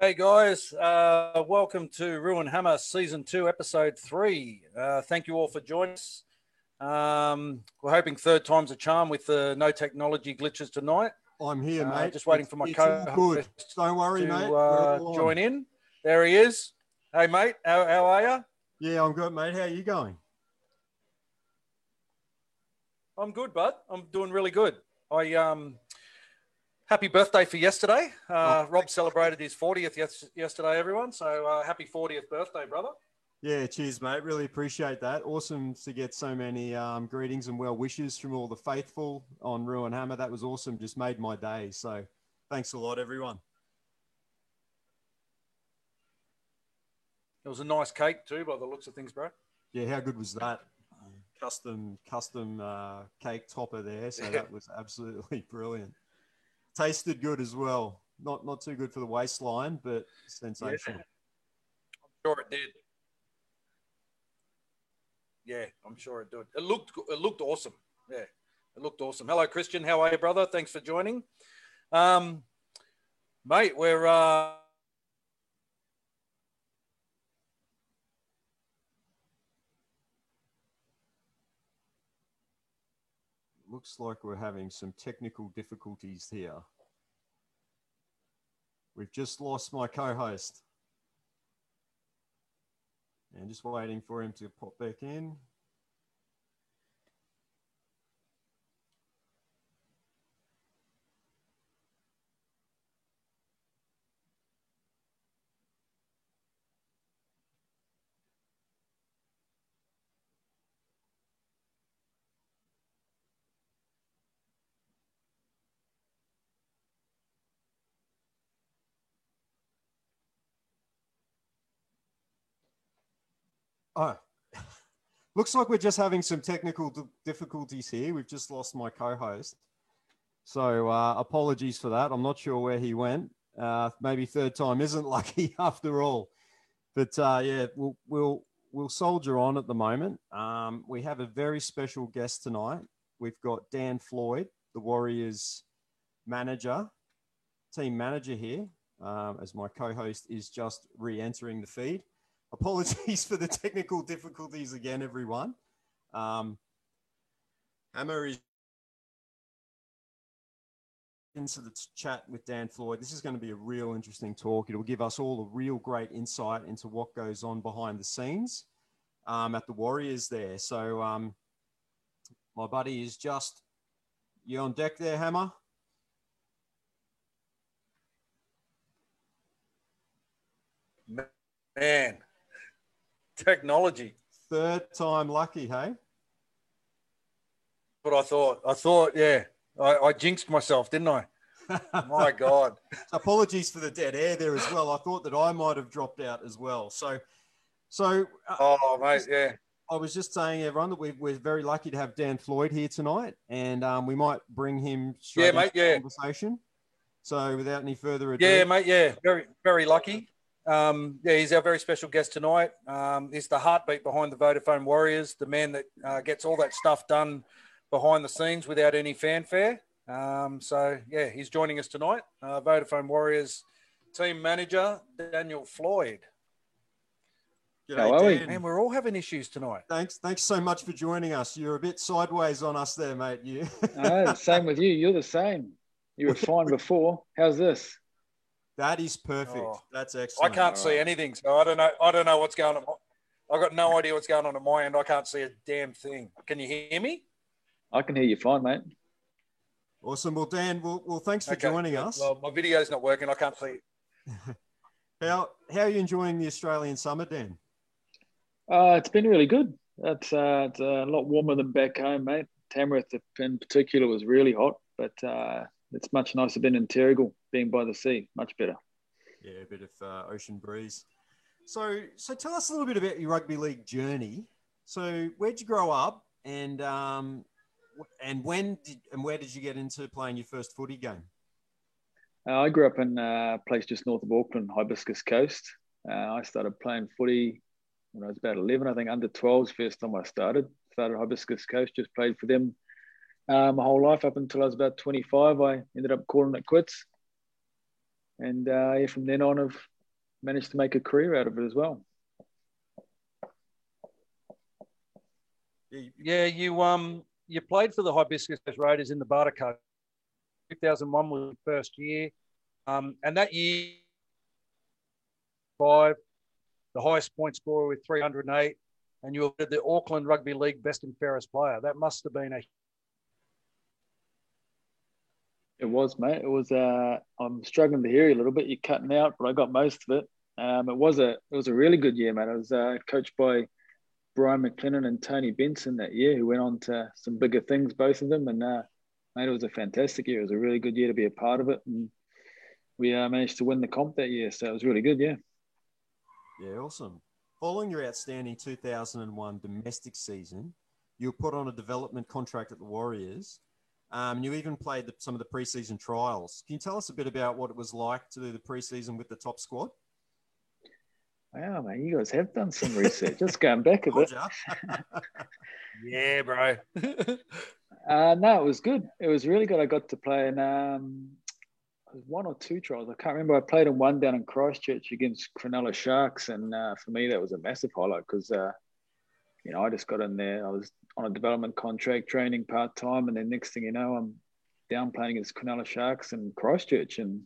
Hey guys, uh, welcome to Roo & Hammer Season 2, Episode 3. Uh, thank you all for joining us. Um, we're hoping third time's a charm with the no technology glitches tonight. I'm here, Uh, mate. just waiting for my it's good. co-host Don't worry, to mate. uh, We're all on. join in. There he is. Hey mate, how, how are you? Yeah, I'm good, mate. How are you going? I'm good, bud. I'm doing really good. I um, happy birthday for yesterday. Uh, Oh, Rob celebrated his 40th yes, yesterday, everyone. So uh, happy 40th birthday, brother. Yeah, cheers, mate. Really appreciate that. Awesome to get so many um, greetings and well wishes from all the faithful on Roo & Hammer. That was awesome. Just made my day. So thanks a lot, everyone. It was a nice cake too, by the looks of things, bro. Yeah, how good was that? Custom, custom uh, cake topper there. So that was absolutely brilliant. Tasted good as well. Not not too good for the waistline, but sensational. Yeah. I'm sure, it did. Yeah, I'm sure it did. It looked it looked awesome. Yeah, it looked awesome. Hello, Christian. How are you, brother? Thanks for joining. Um, mate, we're uh, Looks like we're having some technical difficulties here. We've just lost my co-host. And just waiting for him to pop back in. Oh, looks like we're just having some technical difficulties here. We've just lost my co-host. So uh, apologies for that. I'm not sure where he went. Uh, maybe third time isn't lucky after all. But uh, yeah, we'll, we'll, we'll soldier on at the moment. Um, we have a very special guest tonight. We've got Dan Floyd, the Warriors manager, team manager here, um, as my co-host is just re-entering the feed apologies for the technical difficulties again, everyone. Um, Hammer is into the chat with Dan Floyd. This is going to be a real interesting talk. It'll give us all a real great insight into what goes on behind the scenes um, at the Warriors there. So, um, my buddy is just you on deck there, Hammer. man, technology. Third time lucky, hey? What I thought. I thought, yeah, I, I jinxed myself, didn't I? My God. apologies for the dead air there as well. I thought that I might have dropped out as well. So, so uh, Oh, mate, yeah. I was just saying, everyone, that we're, we're very lucky to have Dan Floyd here tonight, and um, we might bring him straight Yeah, into mate, the yeah. conversation. So, without any further ado, Yeah, mate. Yeah, very, very lucky. Um, yeah, he's our very special guest tonight. Um, he's the heartbeat behind the Vodafone Warriors, the man that uh, gets all that stuff done behind the scenes without any fanfare. Um, so yeah, he's joining us tonight. Uh, Vodafone Warriors team manager Daniel Floyd. G'day, How are we? Man, we're all having issues tonight. Thanks, thanks so much for joining us. You're a bit sideways on us there, mate. You. No, same with you. You're the same. You were fine before. How's this? That is perfect. Oh. That's excellent. I can't see anything, so I don't know. I don't know what's going on. I've got no idea what's going on at my end. I can't see a damn thing. Can you hear me? I can hear you fine, mate. Awesome. Well, Dan, well, well thanks for Okay, joining us. Well, my video's not working. I can't see. How how are you enjoying the Australian summer, Dan? Uh, it's been really good. It's, uh, it's a lot warmer than back home, mate. Tamworth in particular was really hot, but uh, it's much nicer than in Terrigal, being by the sea. Much better. Yeah, a bit of uh, ocean breeze. So, so tell us a little bit about your rugby league journey. So, where'd you grow up, and um, and when did and where did you get into playing your first footy game? Uh, I grew up in a place just north of Auckland, Hibiscus Coast. Uh, I started playing footy when I was about 11, I think under 12s, first time I started. Started Hibiscus Coast, just played for them uh, my whole life up until I was about 25. I ended up calling it quits. and uh, yeah, from then on, I've managed to make a career out of it as well. Yeah, you um you played for the Hibiscus Raiders in the Bartercard Cup. 2001 was the first year, um, and that year, five, the highest point scorer with 308, and you were the Auckland Rugby League best and fairest player. That must have been a it was, mate. It was. Uh, I'm struggling to hear you a little bit. You're cutting out, but I got most of it. Um, it was a. It was a really good year, mate. I was uh, coached by Brian McLennan and Tony Benson that year, who went on to some bigger things, both of them. And uh, mate, it was a fantastic year. It was a really good year to be a part of it, and we uh, managed to win the comp that year. So it was really good. Yeah. Yeah, awesome. Following your outstanding 2001 domestic season, you were put on a development contract at the Warriors. Um, you even played the, some of the preseason trials. Can you tell us a bit about what it was like to do the preseason with the top squad? Wow, man, you guys have done some research. Just going back a bit. yeah, bro. uh, no, it was good. It was really good. I got to play in um, one or two trials. I can't remember. I played in one down in Christchurch against Cronulla Sharks, and uh, for me that was a massive highlight because uh, you know I just got in there. I was on a development contract, training part time, and then next thing you know, I'm down playing against Cronulla Sharks and Christchurch, and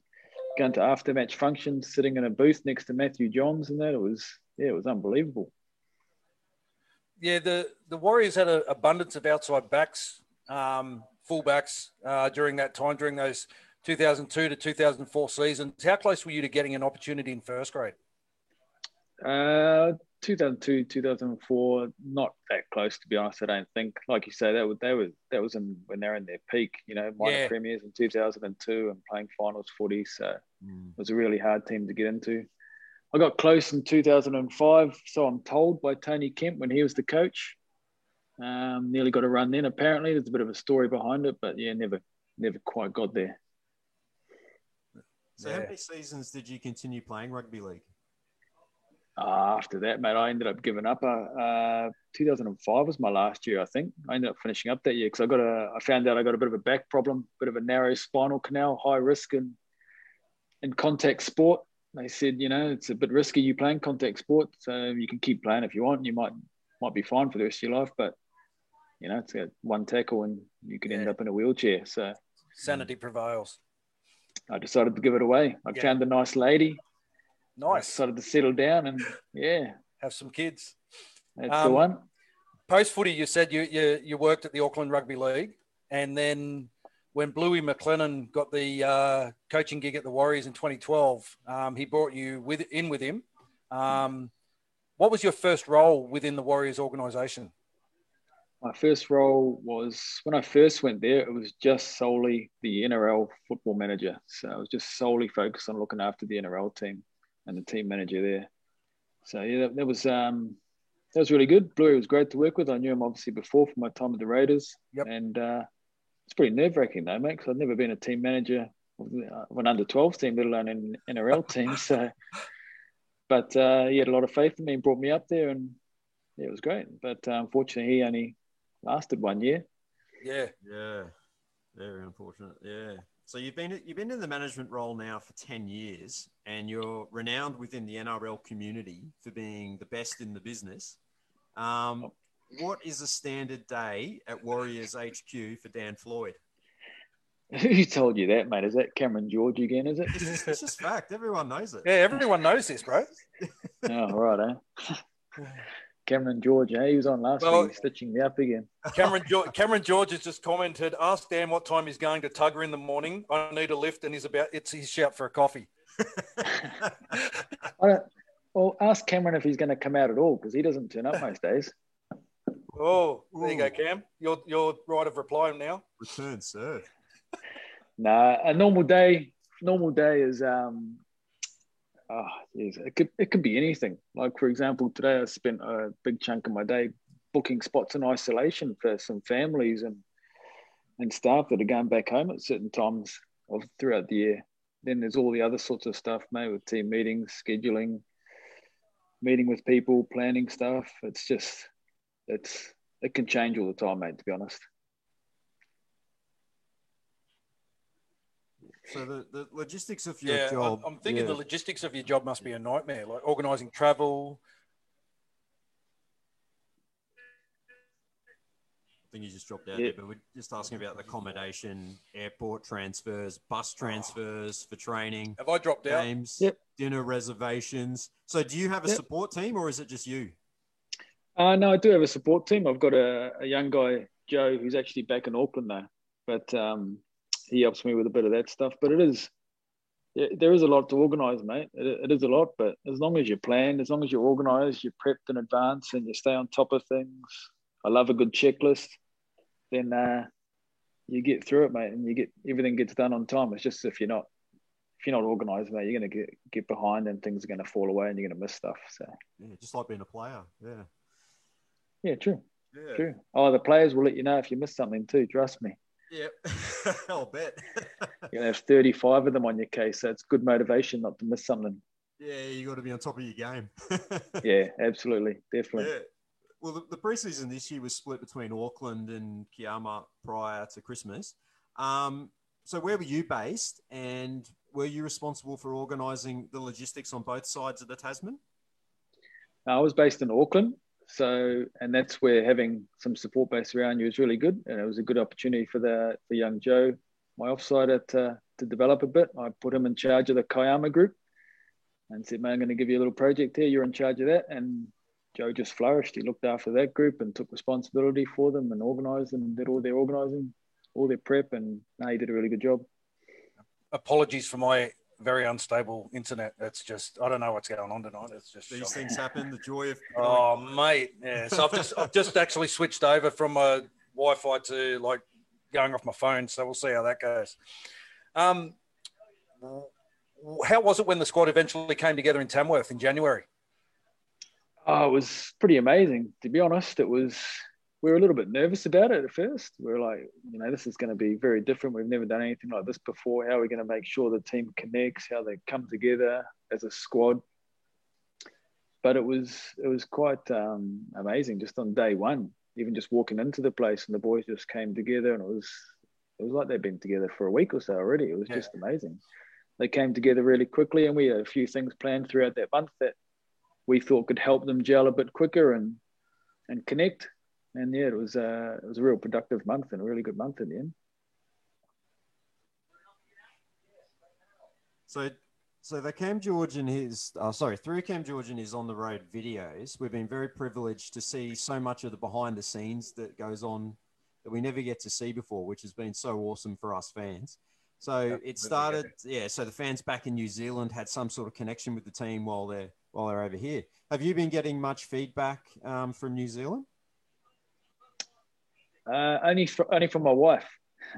going to after match functions, sitting in a booth next to Matthew Johns and that. It was yeah, it was unbelievable. Yeah, the the Warriors had an abundance of outside backs, um, fullbacks uh, during that time, during those 2002 to 2004 seasons. How close were you to getting an opportunity in first grade? Uh, 2002, 2004, not that close to be honest. I don't think. Like you say, that was they were that was in, when they're in their peak. You know, minor yeah. premiers in 2002 and playing finals footy. So mm. it was a really hard team to get into. I got close in 2005, so I'm told by Tony Kemp when he was the coach. Um, nearly got a run then. Apparently, there's a bit of a story behind it, but yeah, never, never quite got there. So, yeah. how many seasons did you continue playing rugby league? Uh, after that, mate, I ended up giving up. Uh, uh, 2005 was my last year, I think. I ended up finishing up that year because I got a. I found out I got a bit of a back problem, bit of a narrow spinal canal, high risk in in contact sport. They said, you know, it's a bit risky you playing contact sport, so you can keep playing if you want. You might might be fine for the rest of your life, but you know, it's a one tackle and you could yeah. end up in a wheelchair. So sanity prevails. I decided to give it away. I yeah. found a nice lady Nice. Started to settle down and yeah. Have some kids. That's um, the one. Post footy, you said you, you you worked at the Auckland Rugby League, and then when Bluey McLennan got the uh, coaching gig at the Warriors in 2012, um, he brought you with in with him. Um, what was your first role within the Warriors organisation? My first role was when I first went there. It was just solely the NRL football manager, so I was just solely focused on looking after the NRL team and the team manager there. So yeah, that, that was um, that was really good. Bluey was great to work with. I knew him obviously before from my time at the Raiders, yep. and uh, it's pretty nerve wracking though, mate. Because I've never been a team manager of an under 12 team, let alone an NRL team. So, but uh, he had a lot of faith in me and brought me up there, and yeah, it was great. But uh, unfortunately, he only lasted one year. Yeah, yeah, very unfortunate. Yeah. So you've been you've been in the management role now for ten years, and you're renowned within the NRL community for being the best in the business. Um, what is a standard day at Warriors HQ for Dan Floyd? Who told you that, mate? Is that Cameron George again? Is it? It's just, it's just fact. Everyone knows it. Yeah, everyone knows this, bro. oh, right, eh? Cameron George, eh? He was on last well, week, stitching me up again. Cameron, George, Cameron George has just commented, ask Dan what time he's going to Tuggerah in the morning. I need a lift, and he's about, it's his shout for a coffee. well, ask Cameron if he's going to come out at all, because he doesn't turn up most days. Oh, there Ooh. you go, Cam. You're, you're right of reply now. Return, sir. nah, a normal day, normal day is um, oh, geez, it could it could be anything. Like for example, today I spent a big chunk of my day booking spots in isolation for some families and and staff that are going back home at certain times of throughout the year. Then there's all the other sorts of stuff, mate, with team meetings, scheduling, meeting with people, planning stuff. It's just it's it can change all the time, mate. To be honest. So the, the logistics of your Yeah, job. I'm, I'm thinking yeah. the logistics of your job must be a nightmare, like organising travel. I think you just dropped out Yeah. there, but we're just asking about accommodation, airport transfers, bus transfers for training, Have I dropped out? games, Yep. dinner reservations. So do you have a Yep. support team or is it just you? Uh, no, I do have a support team. I've got a, a young guy, Joe, who's actually back in Auckland now, but um, he helps me with a bit of that stuff. But it is there is a lot to organise, mate. It, it is a lot, but as long as you plan, as long as you're organised, you're prepped in advance, and you stay on top of things. I love a good checklist. Then uh, you get through it, mate, and you get everything gets done on time. It's just if you're not if you're not organised, mate, you're going to get get behind, and things are going to fall away, and you're going to miss stuff. So Yeah, just like being a player. Yeah. yeah, true. Yeah. True. Oh, the players will let you know if you miss something too. Trust me. Yep. I'll bet. You're gonna have 35 of them on your case, so it's good motivation not to miss something. yeah, you got to be on top of your game. Yeah, absolutely, definitely. Yeah. Well, the, the preseason this year was split between Auckland and Kiama prior to Christmas. Um, so, where were you based, and were you responsible for organising the logistics on both sides of the Tasman? I was based in Auckland, so and that's where having some support base around you is really good, and it was a good opportunity for the for young Joe, my offsider, to to develop a bit. I put him in charge of the Kiama group, and said, "Man, I'm going to give you a little project here. You're in charge of that." And Joe just flourished. He looked after that group and took responsibility for them and organised them did all their organising, all their prep, and no, he did a really good job. Apologies for my very unstable internet. That's just I don't know what's going on tonight. It's just These shocking. things happen. The joy of Oh mate, yeah. So I've just I've just actually switched over from my Wi-Fi to like going off my phone. So we'll see how that goes. Um, how was it when the squad eventually came together in Tamworth in January? Oh, it was pretty amazing, to be honest. It was, we were a little bit nervous about it at first. We were like, you know, this is going to be very different. We've never done anything like this before. How are we going to make sure the team connects, how they come together as a squad? But it was, it was quite um, amazing just on day one, even just walking into the place and the boys just came together and it was, it was like they'd been together for a week or so already. It was Yeah. just amazing. They came together really quickly and we had a few things planned throughout that month that we thought could help them gel a bit quicker and and connect. And yeah, it was uh, it was a real productive month and a really good month in the end. So, so the Cam George and his, uh, sorry, through Cam George and his on the road videos, we've been very privileged to see so much of the behind the scenes that goes on that we never get to see before, which has been so awesome for us fans. So it started, yeah. So the fans back in New Zealand had some sort of connection with the team while they're while they're over here. Have you been getting much feedback um, from New Zealand? Uh, only for, only from my wife.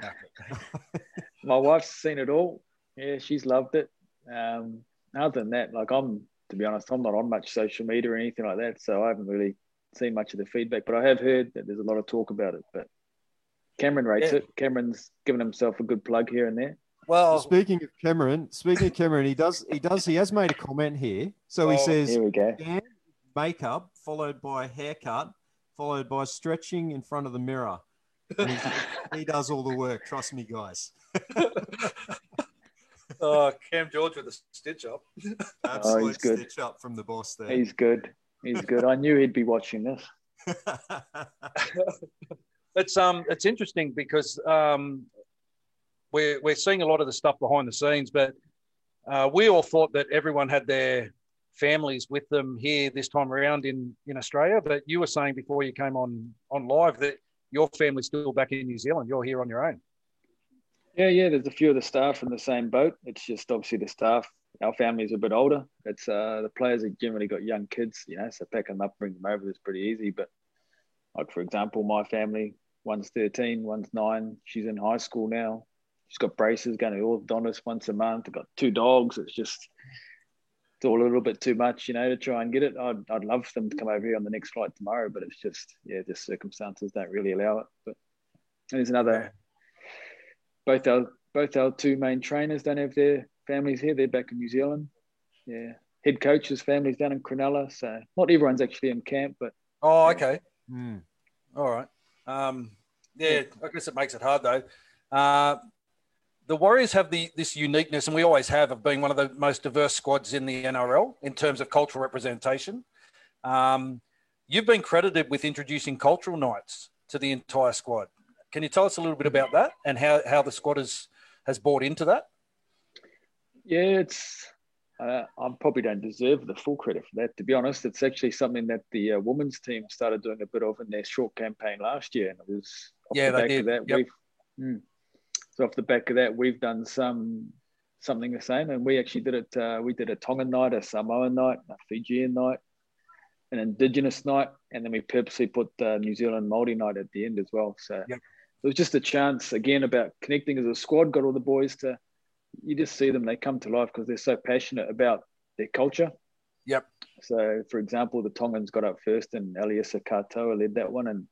my wife's seen it all. Yeah, she's loved it. Um, other than that, like I'm to be honest, I'm not on much social media or anything like that, so I haven't really seen much of the feedback. But I have heard that there's a lot of talk about it. But Cameron rates Yeah. it. Cameron's given himself a good plug here and there. Well, Speaking of Cameron, speaking of Cameron, he does he does he has made a comment here. So he Oh, says Here we go. Makeup followed by haircut followed by stretching in front of the mirror. And he, he does all the work. Trust me, guys. oh, Cam George with a stitch up. Absolute good. stitch up from the boss there. He's good. He's good. I knew he'd be watching this. It's um it's interesting because um we're we're seeing a lot of the stuff behind the scenes, but uh, we all thought that everyone had their families with them here this time around in in Australia. But you were saying before you came on on live that your family's still back in New Zealand. You're here on your own. Yeah, yeah. There's a few of the staff in the same boat. It's just obviously the staff. Our family's a bit older. It's uh, the players have generally got young kids, you know, so pack them up, bring them over is pretty easy. But like for example, my family, one's 13, one's nine. She's in high school now. She's got braces, going to orthodontist once a month. I've got two dogs. It's just it's all a little bit too much, you know, to try and get it. I'd, I'd love for them to come over here on the next flight tomorrow, but it's just yeah, just circumstances don't really allow it. But there's another both our both our two main trainers don't have their families here. They're back in New Zealand. Yeah. Head coach's family's down in Cronulla. So not everyone's actually in camp, but Oh, okay. Hmm. All right. Um, yeah, I guess it makes it hard though. Uh, the Warriors have the this uniqueness, and we always have, of being one of the most diverse squads in the NRL in terms of cultural representation. Um, you've been credited with introducing cultural nights to the entire squad. Can you tell us a little bit about that and how, how the squad has, has bought into that? Yeah, it's uh, I probably don't deserve the full credit for that. To be honest, it's actually something that the uh, women's team started doing a bit of in their short campaign last year, and it was yeah, the back did. that. Yep. We've, mm, so off the back of that, we've done some something the same, and we actually did it. Uh, we did a Tongan night, a Samoan night, a Fijian night, an Indigenous night, and then we purposely put the New Zealand Māori night at the end as well. So Yep. it was just a chance again about connecting as a squad. Got all the boys to. You just see them; they come to life because they're so passionate about their culture. Yep. So, for example, the Tongans got up first, and Eliesa Katoa led that one, and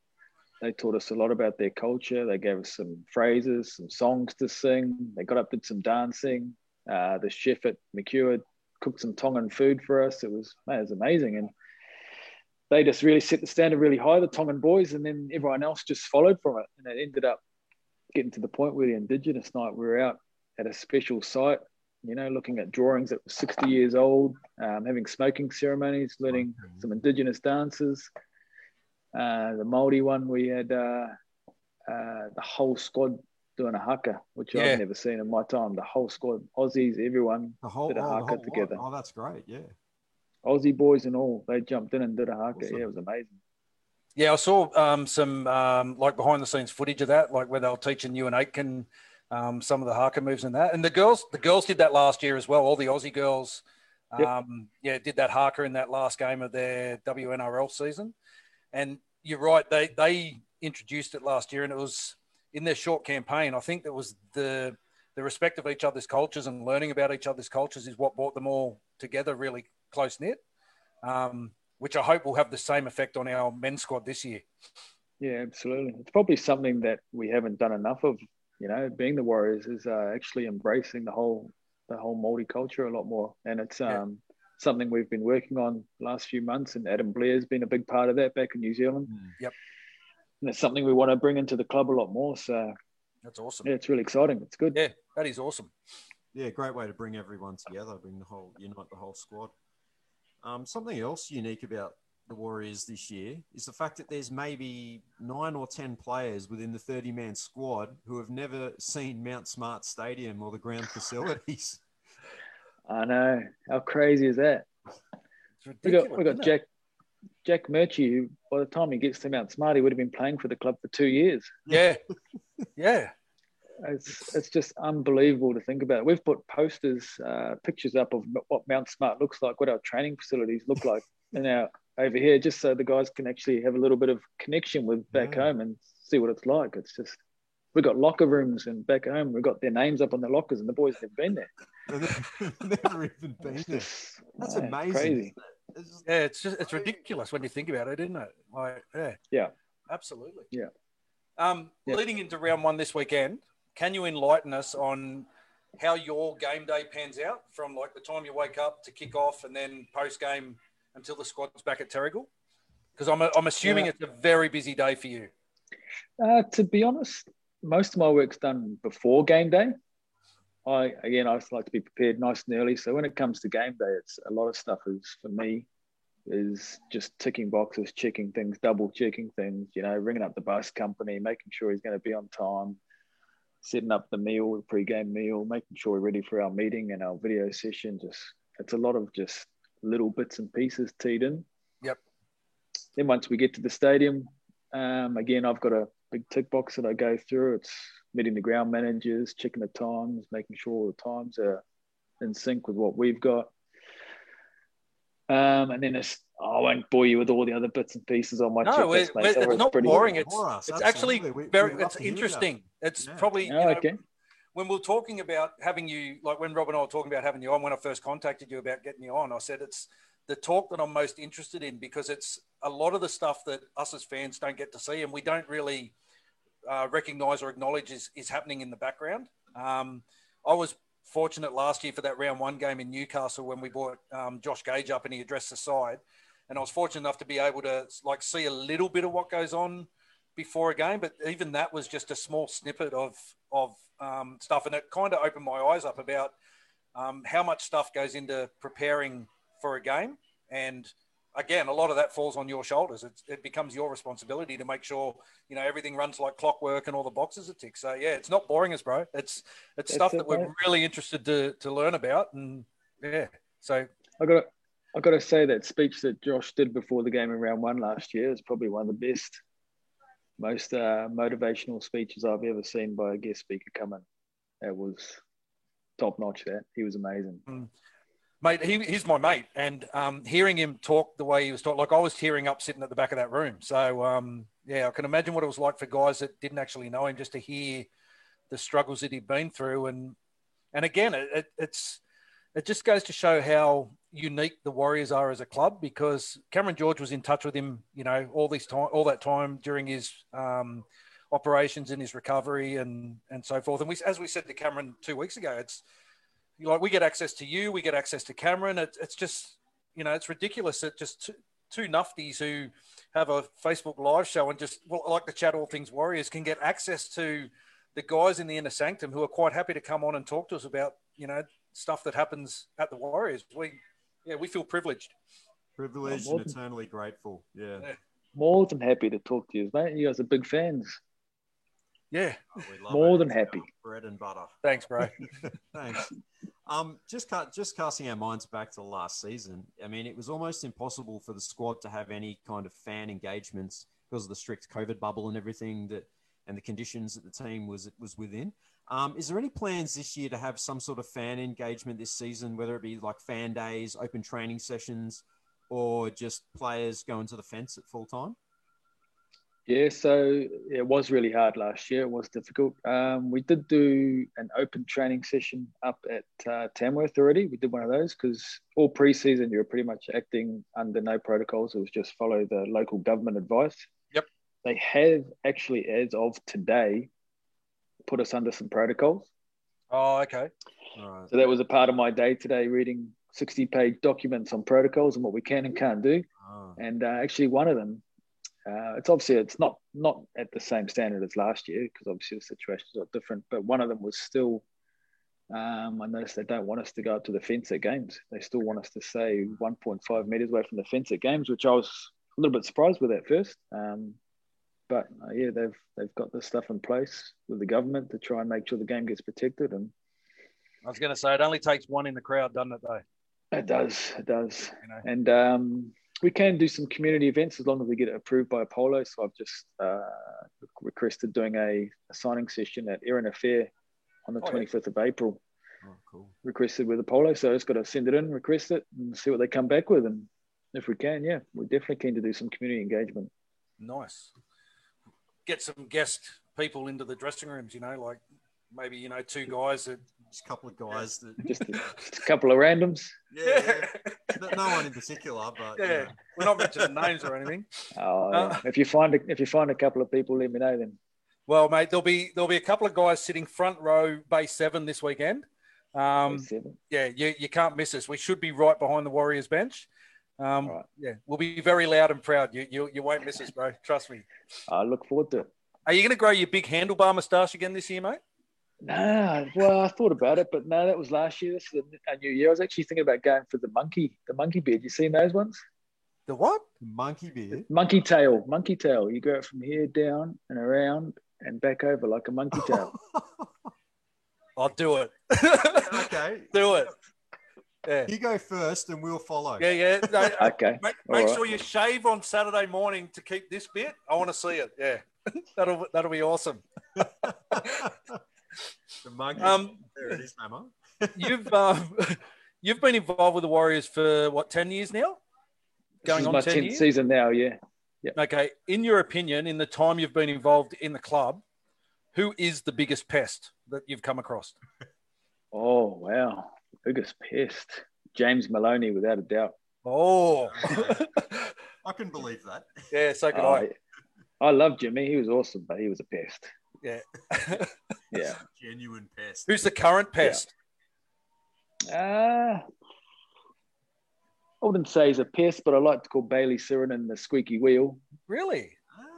they taught us a lot about their culture. They gave us some phrases, some songs to sing. They got up, did some dancing. Uh, the chef at McEwer cooked some Tongan food for us. It was, man, it was amazing, and they just really set the standard really high, the Tongan boys, and then everyone else just followed from it, and it ended up getting to the point where the Indigenous night we were out at a special site you know, looking at drawings that were 60 years old, um, having smoking ceremonies, learning some indigenous dances. Uh, the Māori one, we had uh, uh, the whole squad doing a haka, which Yeah. I've never seen in my time. The whole squad, Aussies, everyone, The whole, Did a oh, haka whole lot. together. Oh, that's great. Yeah. Aussie boys and all, they jumped in and did a haka. Awesome. Yeah, it was amazing. Yeah, I saw um, some um, like behind the scenes footage of that, like where they were teaching you and Aitken um, some of the haka moves and that. And the girls, the girls did that last year as well. All the Aussie girls, Yep. um, yeah, did that haka in that last game of their WNRL season. And you're right, they they introduced it last year, and it was in their short campaign. I think that was the the respect of each other's cultures and learning about each other's cultures is what brought them all together really close knit. Um, which I hope will have the same effect on our men's squad this year. Yeah, absolutely. It's probably something that we haven't done enough of. You know, being the Warriors is uh, actually embracing the whole the whole Māori culture a lot more, and it's um, something we've been working on the last few months. And Adam Blair's been a big part of that back in New Zealand. Yep. And it's something we want to bring into the club a lot more. So That's awesome. yeah, it's really exciting. It's good. Yeah, that is awesome. Yeah, great way to bring everyone together, bring the whole, unite the whole squad. Um, something else unique about the Warriors this year is the fact that there's maybe nine or 10 players within the 30 man squad who have never seen Mount Smart Stadium or the ground facilities. I know. How crazy is that? It's We got we got isn't it? Jack Jack Murchie, who by the time he gets to Mount Smart, he would have been playing for the club for two years. Yeah, yeah, It's it's just unbelievable to think about. We've put posters, uh, pictures up of what Mount Smart looks like, what our training facilities look like, in our over here, just so the guys can actually have a little bit of connection with back Yeah. home and see what it's like. It's just we've got locker rooms and back home we've got their names up on the lockers, and the boys have been there. And they've never even been there. That's man, amazing. crazy. it? It's just- yeah. It's just it's ridiculous when you think about it, isn't it? Like, yeah, Yeah. absolutely. Yeah. Um, Yeah. leading into round one this weekend, can you enlighten us on how your game day pans out from like the time you wake up to kick off and then post game until the squad's back at Terrigal? Because I'm I'm assuming Yeah. it's a very busy day for you. Uh, to be honest, most of my work's done before game day. I again, I just like to be prepared nice and early. So when it comes to game day, it's a lot of stuff is for me is just ticking boxes, checking things, double checking things. You know, ringing up the bus company, making sure he's going to be on time, setting up the meal, the pre-game meal, making sure we're ready for our meeting and our video session. Just it's a lot of just little bits and pieces teed in. Yep. Then once we get to the stadium, um, again, I've got a big tick box that I go through. It's meeting the ground managers, checking the times, making sure all the times are in sync with what we've got. Um, and then it's, I won't bore you with all the other bits and pieces on my No, checklist, we're- mate. we're- it's it's not boring. It's us, it's actually. We- very we'd it's to hear that. interesting. It's Yeah. probably you Oh, know, okay. when we are talking about having you, like when Rob and I were talking about having you on, when I first contacted you about getting you on, I said it's the talk that I'm most interested in because it's a lot of the stuff that us as fans don't get to see and we don't really uh, recognize or acknowledge is, is happening in the background. Um, I was fortunate last year for that round one game in Newcastle when we brought um, Josh Gage up and he addressed the side. And I was fortunate enough to be able to like see a little bit of what goes on before a game, but even that was just a small snippet of of um, stuff, and it kind of opened my eyes up about um, how much stuff goes into preparing for a game. And again, a lot of that falls on your shoulders. It's, it becomes your responsibility to make sure you know everything runs like clockwork and all the boxes are ticked. So yeah, it's not boring us, bro. It's it's stuff it, that we're mate. really interested to to learn about, and yeah. So I got I got to say that speech that Josh did before the game in round one last year is probably one of the best, most uh, motivational speeches I've ever seen by a guest speaker come in. It was top notch. That he was amazing. Mm mate, he, he's my mate, and um, hearing him talk the way he was talking, like I was tearing up sitting at the back of that room. So um, yeah, I can imagine what it was like for guys that didn't actually know him, just to hear the struggles that he'd been through, and and again, it, it, it's it just goes to show how unique the Warriors are as a club because Cameron George was in touch with him, you know, all this time, all that time during his um, operations and his recovery and and so forth. And we, as we said to Cameron two weeks ago, it's like we get access to you, we get access to Cameron. It, it's just, you know, it's ridiculous that just two, two nufties who have a Facebook live show and just well, like the chat all things Warriors can get access to the guys in the inner sanctum who are quite happy to come on and talk to us about, you know, stuff that happens at the Warriors. We, yeah, we feel privileged. Privileged and eternally grateful. Yeah. yeah. More than happy to talk to you, mate. You guys are big fans. Yeah. Oh, More than happy. Bread and butter. Thanks, bro. Thanks. Um, just just casting our minds back to last season. I mean, it was almost impossible for the squad to have any kind of fan engagements because of the strict COVID bubble and everything that, and the conditions that the team was was within. Um, is there any plans this year to have some sort of fan engagement this season, whether it be like fan days, open training sessions, or just players going to the fence at full time? Yeah, so it was really hard last year. It was difficult. Um, we did do an open training session up at uh, Tamworth already. We did one of those because all preseason you were pretty much acting under no protocols. It was just follow the local government advice. Yep. They have actually, as of today, put us under some protocols. Oh, okay. Right. So that was a part of my day today, reading 60 page documents on protocols and what we can and can't do. Oh. And uh, actually, one of them uh, it's obviously it's not not at the same standard as last year because obviously the situations are different. But one of them was still. Um, I noticed they don't want us to go up to the fence at games. They still want us to stay 1.5 meters away from the fence at games, which I was a little bit surprised with at first. Um, but uh, yeah, they've they've got this stuff in place with the government to try and make sure the game gets protected. And I was going to say it only takes one in the crowd, doesn't it? Though it does, it does. You know. And um, we can do some community events as long as we get it approved by Apollo. So I've just uh, requested doing a, a, signing session at Erina Fair on the oh, 25th yeah. of April. Oh, cool. Requested with Apollo. So I just got to send it in, request it, and see what they come back with. And if we can, yeah, we're definitely keen to do some community engagement. Nice. Get some guest people into the dressing rooms, you know, like maybe, you know, two guys that just a couple of guys that just a, just a couple of randoms. Yeah, yeah. No one in particular, but yeah, yeah. we're not mentioning names or anything. Oh, yeah. uh, if you find a, if you find a couple of people, let me know then. Well, mate, there'll be there'll be a couple of guys sitting front row, base seven this weekend. Um, seven. Yeah, you, you can't miss us. We should be right behind the Warriors bench. Um, right. Yeah, we'll be very loud and proud. You, you you won't miss us, bro. Trust me. I look forward to it. Are you going to grow your big handlebar moustache again this year, mate? Nah, well, I thought about it, but no, that was last year. This is a uh, new year. I was actually thinking about going for the monkey, the monkey beard. You seen those ones? The what? Monkey beard. Monkey tail. Monkey tail. You go from here down and around and back over like a monkey tail. I'll do it. okay. do it. Yeah. You go first, and we'll follow. Yeah, yeah. No, okay. Make, make sure you shave on Saturday morning to keep this bit. I want to see it. Yeah, that'll that'll be awesome. The monkey. Um, there it is, Mama. you've um, you've been involved with the Warriors for what ten years now? Going on my 10 years? season now. Yeah. Yeah. Okay. In your opinion, in the time you've been involved in the club, who is the biggest pest that you've come across? Oh wow, biggest pest, James Maloney, without a doubt. Oh, I can believe that. Yeah, so can oh, I. I love Jimmy. He was awesome, but he was a pest. Yeah. Yeah. Genuine pest. Who's the current pest? Yeah. Uh, I wouldn't say he's a pest, but I like to call Bayley Sironen the squeaky wheel. Really?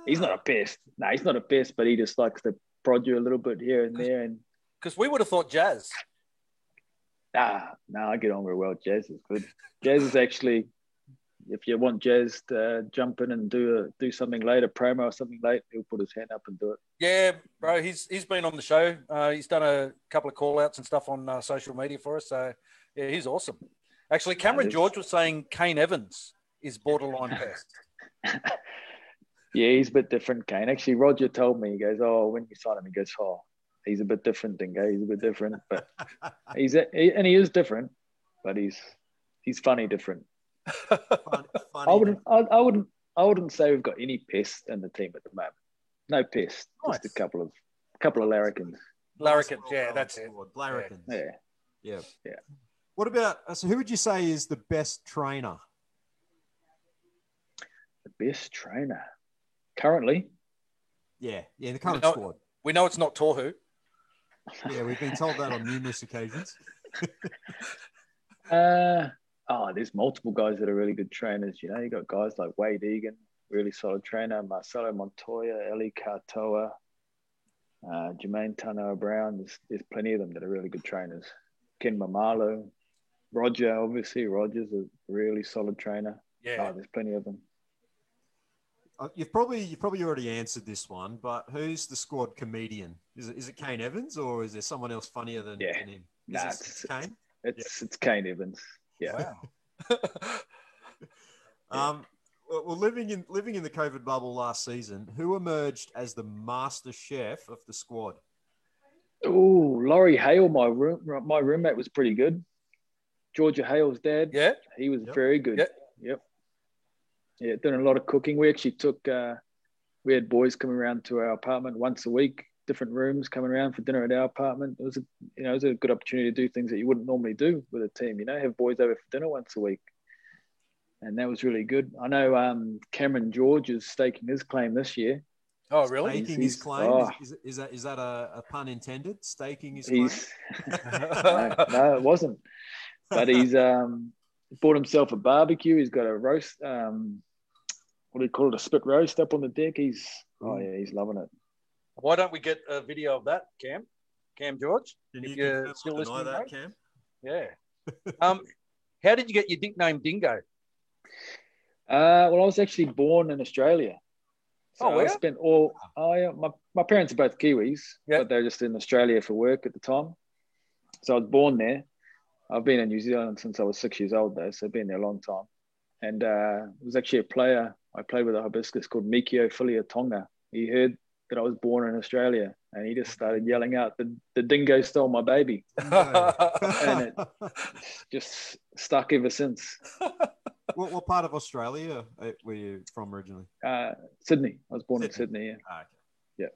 He's not a pest. No, he's not a pest, but he just likes to prod you a little bit here and there. And Because we would have thought Jazz. ah, no, I get on very well. Jazz is good. Jazz is actually, if you want Jazz to jump in and do a, do something late, a promo or something late, he'll put his hand up and do it. Yeah, bro, he's he's been on the show. Uh, he's done a couple of call outs and stuff on uh, social media for us. So yeah, he's awesome. Actually, Cameron. George was saying Kane Evans is borderline best. Yeah, he's a bit different, Kane. Actually, Roger told me, he goes, Oh, when you sign him, he goes, Oh, he's a bit different, Dingo. He's a bit different. But he's, a, he, and he is different, but he's, he's funny different. Fun, I wouldn't, I, I wouldn't, I wouldn't say we've got any pests in the team at the moment. No pests, just a couple of, couple of larrikins. Larrikins, Nice yeah, that's it. Larrikins. Yeah. Yeah. Yeah. What about uh, so? Who would you say is the best trainer? The best trainer currently. Yeah, yeah, the current know- squad. We know it's not Tohu. Yeah, we've been told that on numerous occasions. Uh, oh, there's multiple guys that are really good trainers. You know, you got guys like Wade Egan, really solid trainer, Marcelo Montoya, Eli Katoa, uh, Jamayne Taunoa-Brown. There's, there's plenty of them that are really good trainers. Ken Maumalo, Roger, obviously, Roger's a really solid trainer. Yeah. Oh, there's plenty of them. Uh, You've probably you've probably already answered this one, but who's the squad comedian? Is it is it Kane Evans or is there someone else funnier than, Yeah. than him? Is Nah, it it's- Kane? It's it's Kane Evans. Yeah. Wow. Um, well, well, living in living in the COVID bubble last season, who emerged as the master chef of the squad? Oh, Laurie Hale, my room my roommate was pretty good. Georgia Hale's dad. yeah. He was Yep. very good. Yep. Yep. Yeah, doing a lot of cooking. We actually took, uh, we had boys coming around to our apartment once a week, different rooms coming around for dinner at our apartment. It was, a, you know, it was a good opportunity to do things that you wouldn't normally do with a team. You know, have boys over for dinner once a week, and that was really good. I know um, Cameron George is staking his claim this year. Oh, really? Staking He's- his claim. oh. Is, is, is that is that a, a pun intended? Staking his claim. No, no, it wasn't. But he's um, bought himself a barbecue. He's got a roast. Um, what do you call it? A spit roast up on the deck. He's oh yeah, he's loving it. Why don't we get a video of that, Cam? Cam George? Can if you you're confirm still deny listening, that, mate? Cam? Yeah. um, how did you get your nickname Dingo? Uh, well, I was actually born in Australia. So Oh, were I spent all. Oh, yeah, my, my parents are both Kiwis, Yeah. but they're just in Australia for work at the time. So I was born there. I've been in New Zealand since I was six years old, though, so I've been there a long time. And uh, was actually a player. I played with a hibiscus called Mikio Filia Tonga. He heard that I was born in Australia, and he just started yelling out, "The, the dingo stole my baby!" And it- Just stuck ever since. what, what part of Australia uh, were you from originally? Uh, Sydney. I was born in Sydney. Sydney. Yeah. Ah, okay.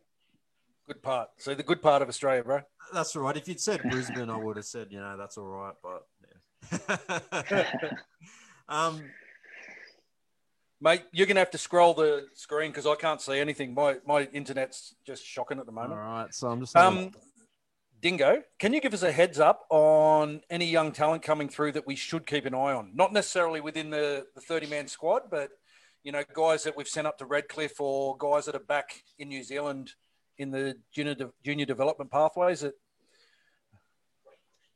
good part. So the good part of Australia, bro. That's all right. If you'd said Brisbane, I would have said, you know, that's all right. But yeah. um, Mate, you're gonna have to scroll the screen because I can't see anything. My my internet's just shocking at the moment. All right, So I'm just. Um, Dingo, can you give us a heads up on any young talent coming through that we should keep an eye on? Not necessarily within the, the 30 man squad, but you know, guys that we've sent up to Redcliffe or guys that are back in New Zealand in the junior de- junior development pathways. That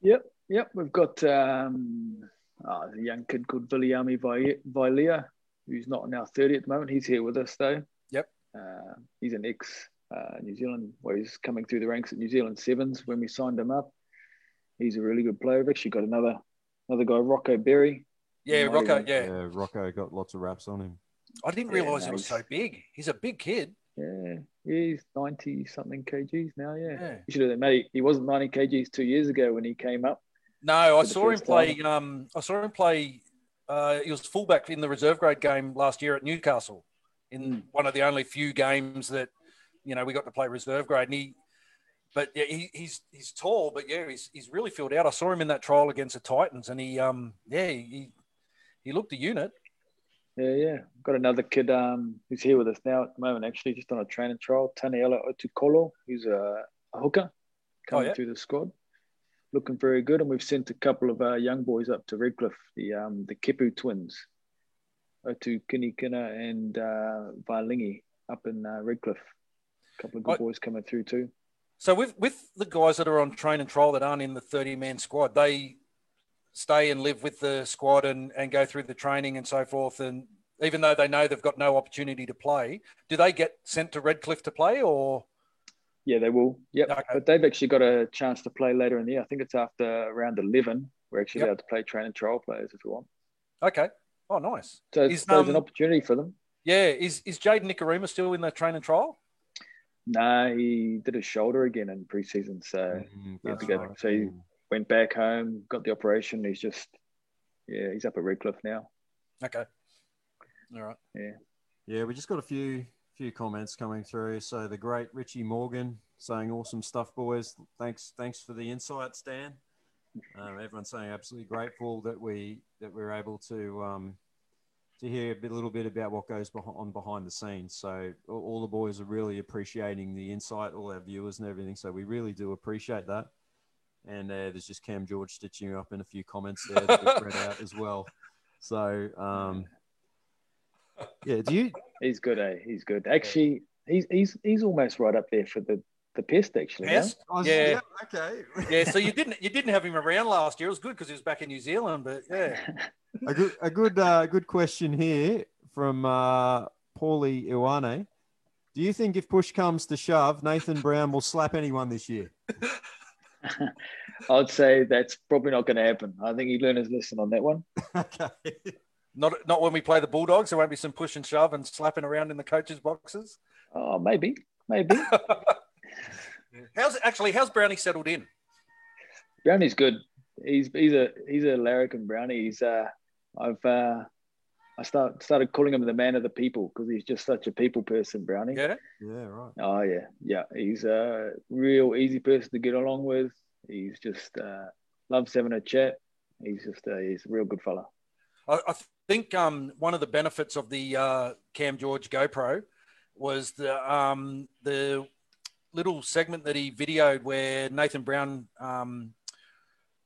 Yep, yep. We've got um, oh, a young kid called Viliami Vailea, who's not now 30 at the moment. He's here with us though. Yep. Uh, he's an ex uh, New Zealand, well, he's coming through the ranks at New Zealand Sevens when we signed him up. He's a really good player. We've actually got another another guy, Rocco Berry. yeah, Rocco. even- Yeah, yeah, Rocco got lots of raps on him. I didn't Yeah, realize no, he was he's- so big. He's a big kid. Yeah, he's 90 something kgs now. Yeah. Yeah. You should have, mate. He wasn't 90 kgs two years ago when he came up. No, I saw him first play. Um, I saw him play. Uh, he was fullback in the reserve grade game last year at Newcastle, in Mm. one of the only few games that you know we got to play reserve grade. And he, but yeah, he, he's he's tall, but yeah, he's he's really filled out. I saw him in that trial against the Titans, and he um yeah he he looked a unit. Yeah, yeah. Got another kid um, who's here with us now at the moment, actually, just on a training trial. Taniela Otukolo, who's a, a hooker coming Oh, yeah. through the squad. Looking very good. And we've sent a couple of our young boys up to Redcliffe, the um, the Kipu twins, Otu Kinikina and uh, Vailingi up in uh, Redcliffe. A couple of good I- boys coming through too. So with with the guys that are on train and trial that aren't in the thirty man squad, they stay and live with the squad and and go through the training and so forth. And even though they know they've got no opportunity to play, do they get sent to Redcliffe to play or? Yeah, they will. Yep. Okay. But they've actually got a chance to play later in the year. I think it's after round 11. We're actually Yep. allowed to play train and trial players if we want. Okay. Oh, nice. So Is, it's, there's an um, opportunity for them. Yeah. Is is Jayden Nikorima still in the train and trial? No, he did his shoulder again in preseason. So Mm, Yeah, that's together. right. So you- Mm. went back home, got the operation. He's just, yeah, he's up at Redcliffe now. Okay. All right. Yeah. Yeah, we just got a few few comments coming through. So the great Richie Morgan saying awesome stuff, boys. Thanks, thanks for the insights, Dan. Um, everyone's saying absolutely grateful that we that we're able to um, to hear a bit, little bit about what goes on behind the scenes. So all, all the boys are really appreciating the insight, all our viewers and everything. So we really do appreciate that. And uh, there's just Cam George stitching up in a few comments there that we've read out as well. So um, yeah, do you He's good, eh? He's good. Actually, he's he's he's almost right up there for the the pest. Actually, yeah? Yes. Oh, Yeah. okay. Yeah. So you didn't you didn't have him around last year. It was good because he was back in New Zealand. But yeah. a good, a good, uh, good question here from uh, Paulie Iwane. Do you think if push comes to shove, Nathan Brown will slap anyone this year? I'd say that's probably not going to happen. I think he learned his lesson on that one. okay. Not not when we play the Bulldogs. There won't be some push and shove and slapping around in the coaches' boxes. Oh, maybe, maybe. How's actually how's Brownie settled in? Brownie's good. He's he's a he's a larrikin Brownie. He's uh I've uh I start started calling him the man of the people because he's just such a people person, Brownie. Yeah. Yeah, right. Oh yeah, yeah. He's a real easy person to get along with. He's just uh, loves having a chat. He's just uh, he's a real good fella. I, I think um, one of the benefits of the uh, Cam George GoPro was the um, the little segment that he videoed where Nathan Brown um,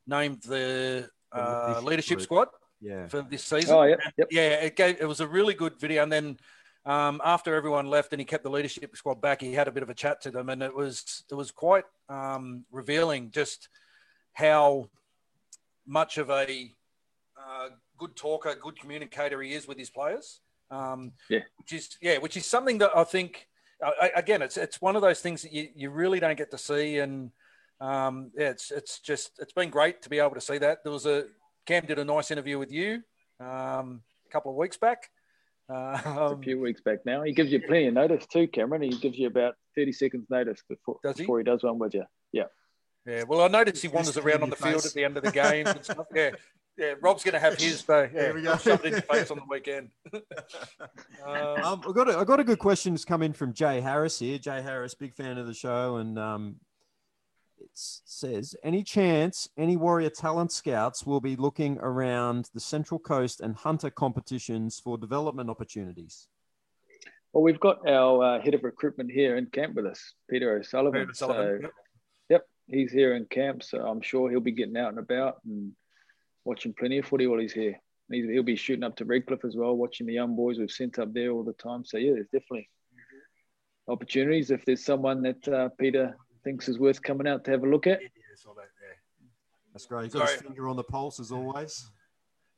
named the The uh, leadership leadership squad Yeah. for this season. Oh yeah, yep. yeah, it gave it was a really good video. And then um, after everyone left and he kept the leadership squad back, he had a bit of a chat to them, and it was it was quite um, revealing just how much of a uh, good talker, good communicator he is with his players. Um, Yeah. which is yeah, which is something that I think uh, again, it's it's one of those things that you, you really don't get to see, and um, yeah, it's it's just it's been great to be able to see that. There was a Cam did a nice interview with you um, a couple of weeks back. Uh, a few weeks back now. He gives you plenty of notice too, Cameron. He gives you about thirty seconds notice before Does he? before he does one with you. yeah, Yeah, well, I noticed he wanders around on the your field at the end of the game and stuff. Yeah, yeah. Rob's going to have his though. Yeah, There we go. I'll in your face on the weekend. um, Um, I got a, I got a good question that's come in from Jay Harris here. Jay Harris, big fan of the show, and um, it says, any chance any Warrior talent scouts will be looking around the Central Coast and Hunter competitions for development opportunities? Well, we've got our uh, head of recruitment here in camp with us, Peter O'Sullivan. Peter Sullivan, So, yep. yep, he's here in camp, so I'm sure he'll be getting out and about and watching plenty of footy while he's here. He's, he'll be shooting up to Redcliffe as well, watching the young boys we've sent up there all the time. So yeah, there's definitely opportunities if there's someone that uh, Peter thinks is worth coming out to have a look at. That's great. He's got his finger on the pulse as always.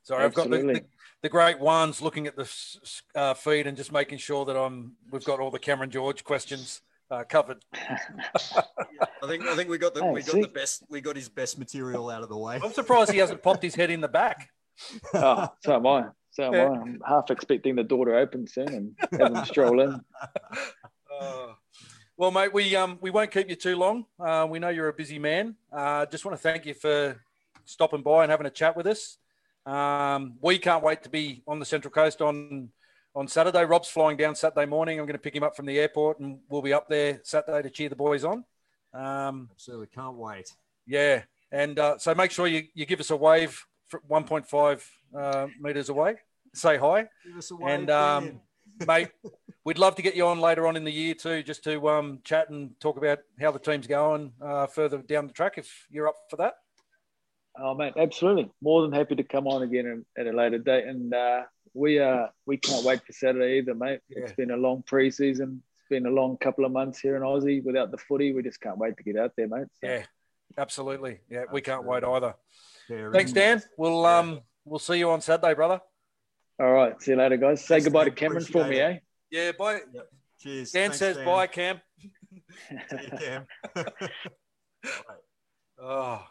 Sorry, I've got the, the, the great ones looking at the s- s- uh, feed and just making sure that I'm we've got all the Cameron George questions uh, covered. I think I think we got the Oh, we got see? the best we got his best material out of the way. I'm surprised he hasn't popped his head in the back. oh, so am I. So am Yeah. I. I'm half expecting the door to open soon and have them stroll in. Uh, well, mate, we um we won't keep you too long. Uh, we know you're a busy man. Uh, just want to thank you for stopping by and having a chat with us. Um, we can't wait to be on the Central Coast on on Saturday. Rob's flying down Saturday morning. I'm going to pick him up from the airport, and we'll be up there Saturday to cheer the boys on. Um, Absolutely, can't wait. yeah, and uh, so make sure you, you give us a wave for 1.5 uh, meters away. Say hi. Give us a And, um, mate. We'd love to get you on later on in the year too, just to um, chat and talk about how the team's going uh, further down the track. If you're up for that, Oh, mate, absolutely. More than happy to come on again at a later date. And uh, we uh, we can't wait for Saturday either, mate. It's been a long pre-season. It's been a long couple of months here in Aussie without the footy. We just can't wait to get out there, mate. So. Yeah, absolutely. Yeah, we can't wait either. Very Thanks, Dan. We'll um we'll see you on Saturday, brother. All right. See you later, guys. Say Thanks, goodbye Dan. to Cameron for me, Appreciate eh? Yeah, bye. Cheers. Dan Thanks, says bye, Cam. See you, Cam. Oh,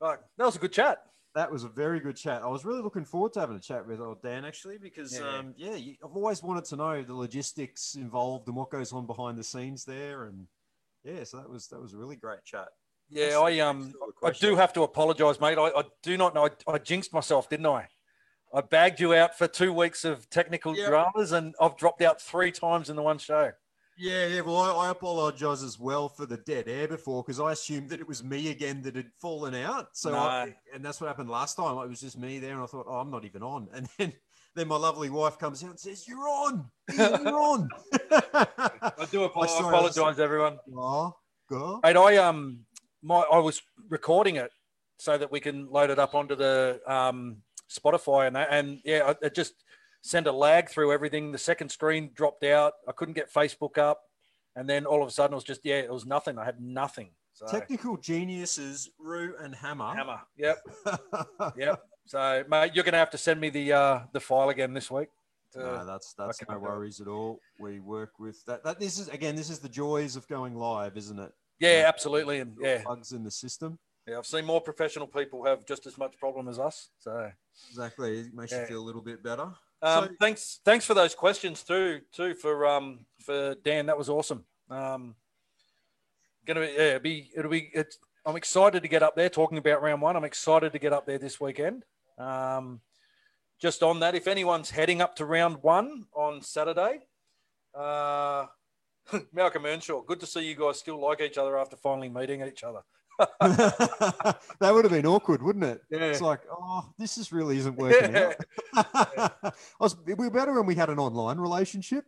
right. that was a good chat. That was a very good chat. I was really looking forward to having a chat with old Dan actually because Yeah. um, yeah, you, I've always wanted to know the logistics involved and what goes on behind the scenes there, and yeah, so that was that was a really great chat. Yeah, I um, for all the I do have to apologise, mate. I, I do not know. I, I jinxed myself, didn't I? I bagged you out for two weeks of technical Yep. dramas, and I've dropped out three times in the one show. Yeah, yeah. Well, I, I apologise as well for the dead air before because I assumed that it was me again that had fallen out. So, I, and that's what happened last time. It was just me there, and I thought, oh, I'm not even on. And then, then my lovely wife comes out and says, "You're on, you're on." I do apo- I apologise, everyone. Oh, go. Mate, I um, my I was recording it so that we can load it up onto the um Spotify and that, and yeah, it just sent a lag through everything. The second screen dropped out. I couldn't get Facebook up, and then all of a sudden it was just yeah, it was nothing. I had nothing. So Technical geniuses, Roo and Hammer. hammer. Yep, yep. So mate, you're gonna have to send me the uh the file again this week. to- no, that's that's no I'll do it. worries at all. We work with that. That this is again, this is the joys of going live, isn't it? yeah, absolutely, and yeah, bugs in the system. yeah. I've seen more professional people have just as much problem as us. So. Exactly, it makes you feel a little bit better. Um, So- thanks, thanks for those questions too, too for um for Dan. That was awesome. Um, gonna be yeah, be it'll be. It's, I'm excited to get up there talking about round one. I'm excited to get up there this weekend. Um, just on that, if anyone's heading up to round one on Saturday, uh, Malcolm Earnshaw, good to see you guys still like each other after finally meeting each other. that would have been awkward, wouldn't it? Yeah. It's like, oh, this is really isn't working out. I was, we were better when we had an online relationship.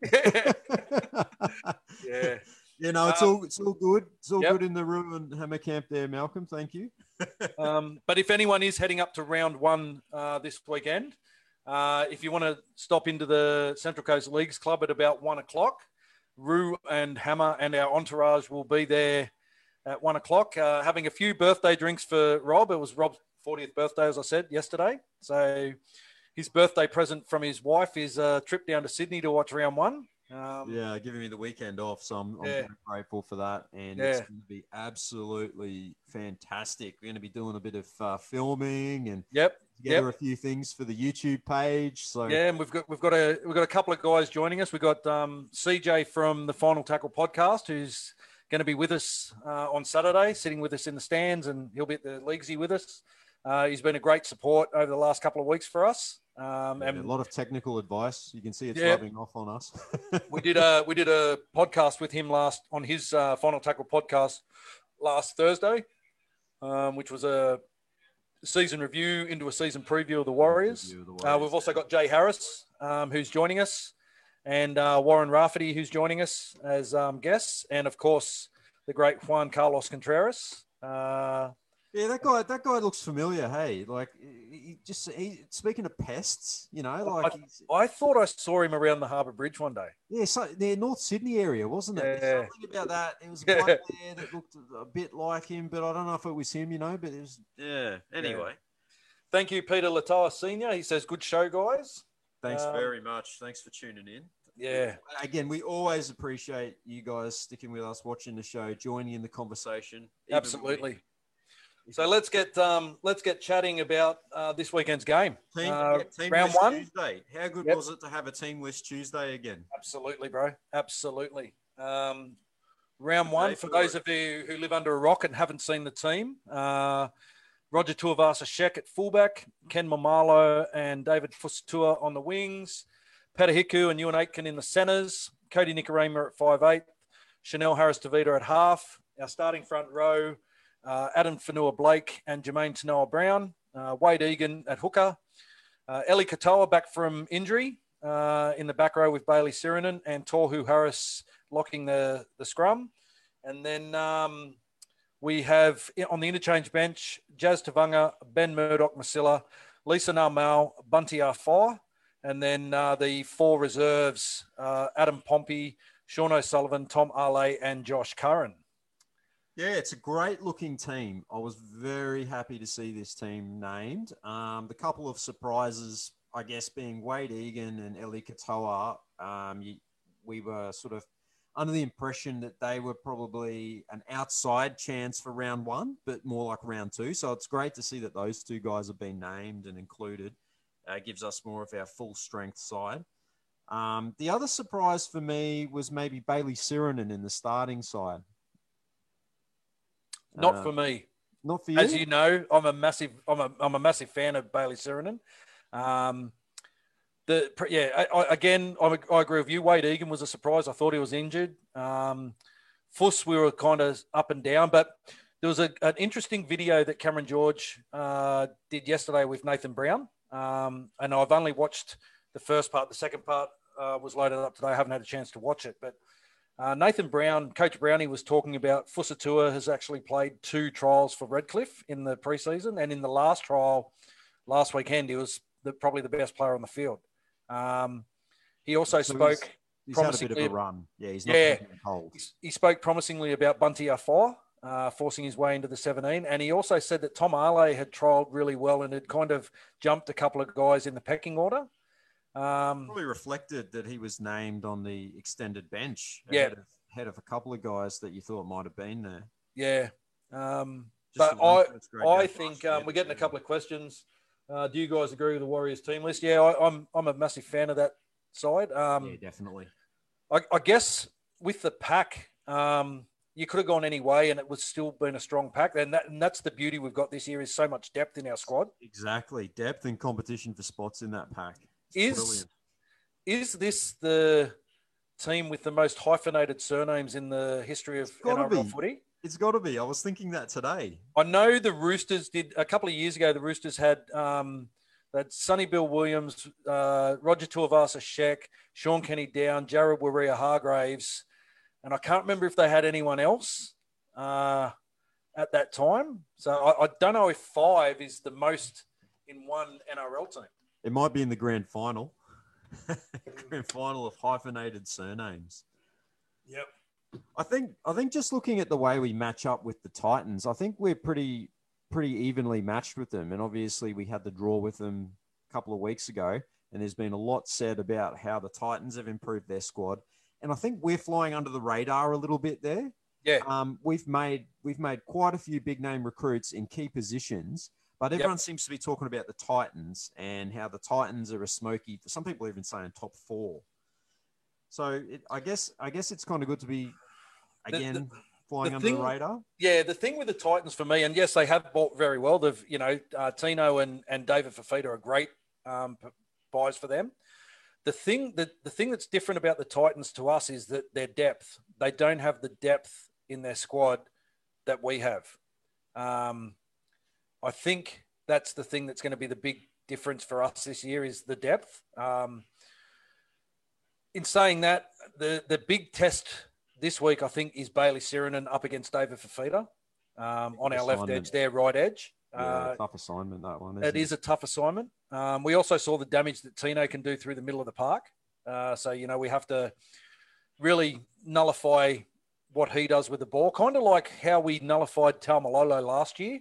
yeah. you know, it's Um, all it's all good. It's all yep. good in the room and hammer camp there, Malcolm. Thank you. Um, but if anyone is heading up to round one uh, this weekend, uh, if you want to stop into the Central Coast Leagues Club at about one o'clock, Roo and Hammer and our entourage will be there at one o'clock, uh, having a few birthday drinks for Rob. It was Rob's 40th birthday, as I said yesterday. So his birthday present from his wife is a trip down to Sydney to watch round one. Um, Yeah, giving me the weekend off, so I'm, I'm Yeah. very grateful for that. And it's going to be absolutely fantastic. We're going to be doing a bit of uh, filming and Yep. together a few things for the YouTube page. So Yeah, and we've got we've got a we've got a couple of guys joining us. We've got um, CJ from the Final Tackle podcast, who's going to be with us uh, on Saturday, sitting with us in the stands, and he'll be at the Leaguesy with us. Uh, he's been a great support over the last couple of weeks for us. Um, Yeah, and a lot of technical advice. You can see it's Yeah. rubbing off on us. we did a we did a podcast with him last on his uh, Final Tackle podcast last Thursday, um, which was a season review into a season preview of the Warriors. Of the Uh, we've also got Jay Harris, um, who's joining us, and uh, Warren Rafferty, who's joining us as um, guests, and of course the great Juan Carlos Contreras. Uh, Yeah, that guy. That guy looks familiar. Hey, like he just he, speaking of pests, you know, like he's, I thought I saw him around the Harbour Bridge one day. yeah, so the North Sydney area, wasn't it? Yeah. Something about that. It was a Yeah. bloke there that looked a bit like him, but I don't know if it was him, you know. But it was yeah. Anyway, Thank you, Peter Latoa Senior. He says, "Good show, guys." Thanks Um, very much. Thanks for tuning in. Yeah, Again, we always appreciate you guys sticking with us, watching the show, joining in the conversation. absolutely. So let's get um, let's get chatting about uh, this weekend's game. Team, Uh, yeah, team round list one. Tuesday. How good Yep. was it to have a team list Tuesday again? Absolutely, bro. Absolutely. Um, round one, for for those it. of you who live under a rock and haven't seen the team, uh, Roger Tuivasa-Sheck at fullback, Ken Maumalo and David Fusitu'a on the wings, Peta Hiku and Euan Aitken in the centres, Kodi Nikorima at 5'8", Chanel Harris-Tavita at half, our starting front row, uh, Addin Fonua-Blake and Jamayne Taunoa-Brown, uh, Wayde Egan at hooker, uh, Eli Katoa back from injury uh, in the back row with Bayley Sironen and Tohu Harris locking the, the scrum. And then um, we have on the interchange bench Jazz Tevaga, Ben Murdoch-Masila, Lisa Narmal, Bunty Afoa, and then uh, the four reserves uh, Adam Pompey, Sean O'Sullivan, Tom Ale, and Josh Curran. Yeah, it's a great looking team. I was very happy to see this team named. Um, the couple of surprises, I guess, being Wayde Egan and Eli Katoa. Um, we were sort of under the impression that they were probably an outside chance for round one, but more like round two. So it's great to see that those two guys have been named and included. Uh, gives us more of our full strength side. Um, the other surprise for me was maybe Bayley Sironen in the starting side. Not uh, for me. Not for you. As you know, I'm a massive, I'm a, I'm a massive fan of Bayley Sironen. Um, the yeah, I, I, again, I, I, agree with you. Wayde Egan was a surprise. I thought he was injured. Um, Fuss, we were kind of up and down, but there was a, an interesting video that Cameron George uh, did yesterday with Nathan Brown, um, and I've only watched the first part. The second part uh, was loaded up today. I haven't had a chance to watch it, but uh, Nathan Brown, Coach Brownie, was talking about Fusitu'a has actually played two trials for Redcliffe in the preseason, and in the last trial last weekend, he was the, probably the best player on the field. Um, he also so spoke. He's, he's had a bit of a run. Yeah, he's not yeah, he spoke promisingly about Bunty Afoa, uh, forcing his way into the 17. And he also said that Tom Ale had trialled really well and had kind of jumped a couple of guys in the pecking order. Um, Probably reflected that he was named on the extended bench yeah. ahead, of, ahead of a couple of guys that you thought might have been there. Yeah. Um, but I, I think um, we're getting a couple of questions. Uh, do you guys agree with the Warriors team list? Yeah, I, am I'm, I'm a massive fan of that side. Um, yeah, definitely. I, I, guess with the pack, um, you could have gone any way, and it would still been a strong pack. And, that, and that's the beauty we've got this year is so much depth in our squad. Exactly, depth and competition for spots in that pack. It's is brilliant. is this the team with the most hyphenated surnames in the history of NRL be. footy? It's got to be. I was thinking that today. I know the Roosters did a couple of years ago. The Roosters had um, that Sonny Bill Williams, uh, Roger Tuivasa Sheck, Shaun Kenny-Dowall, Jared Waerea-Hargreaves, and I can't remember if they had anyone else uh, at that time. So I, I don't know if five is the most in one NRL team. It might be in the grand final. grand final of hyphenated surnames. Yep. I think I think just looking at the way we match up with the Titans, I think we're pretty pretty evenly matched with them. And obviously we had the draw with them a couple of weeks ago, and there's been a lot said about how the Titans have improved their squad. And I think we're flying under the radar a little bit there. Yeah. Um, we've made we've made quite a few big name recruits in key positions, but everyone yep. seems to be talking about the Titans and how the Titans are a smoky. Some people even saying top four. So it, I guess I guess it's kind of good to be again the, the, flying the under thing, the radar. Yeah, the thing with the Titans for me, and yes, they have bought very well. They've you know uh, Tino and and David Fifita are great um, buys for them. The thing that the thing that's different about the Titans to us is that their depth. They don't have the depth in their squad that we have. Um, I think that's the thing that's going to be the big difference for us this year is the depth. Um, in saying that, the the big test this week, I think, is Bayley Sironen up against David Fifita um, on our left edge, their right edge. Yeah, uh, tough assignment that one. It, it is a tough assignment. Um, we also saw the damage that Tino can do through the middle of the park. Uh, so you know we have to really nullify what he does with the ball, kind of like how we nullified Taumalolo last year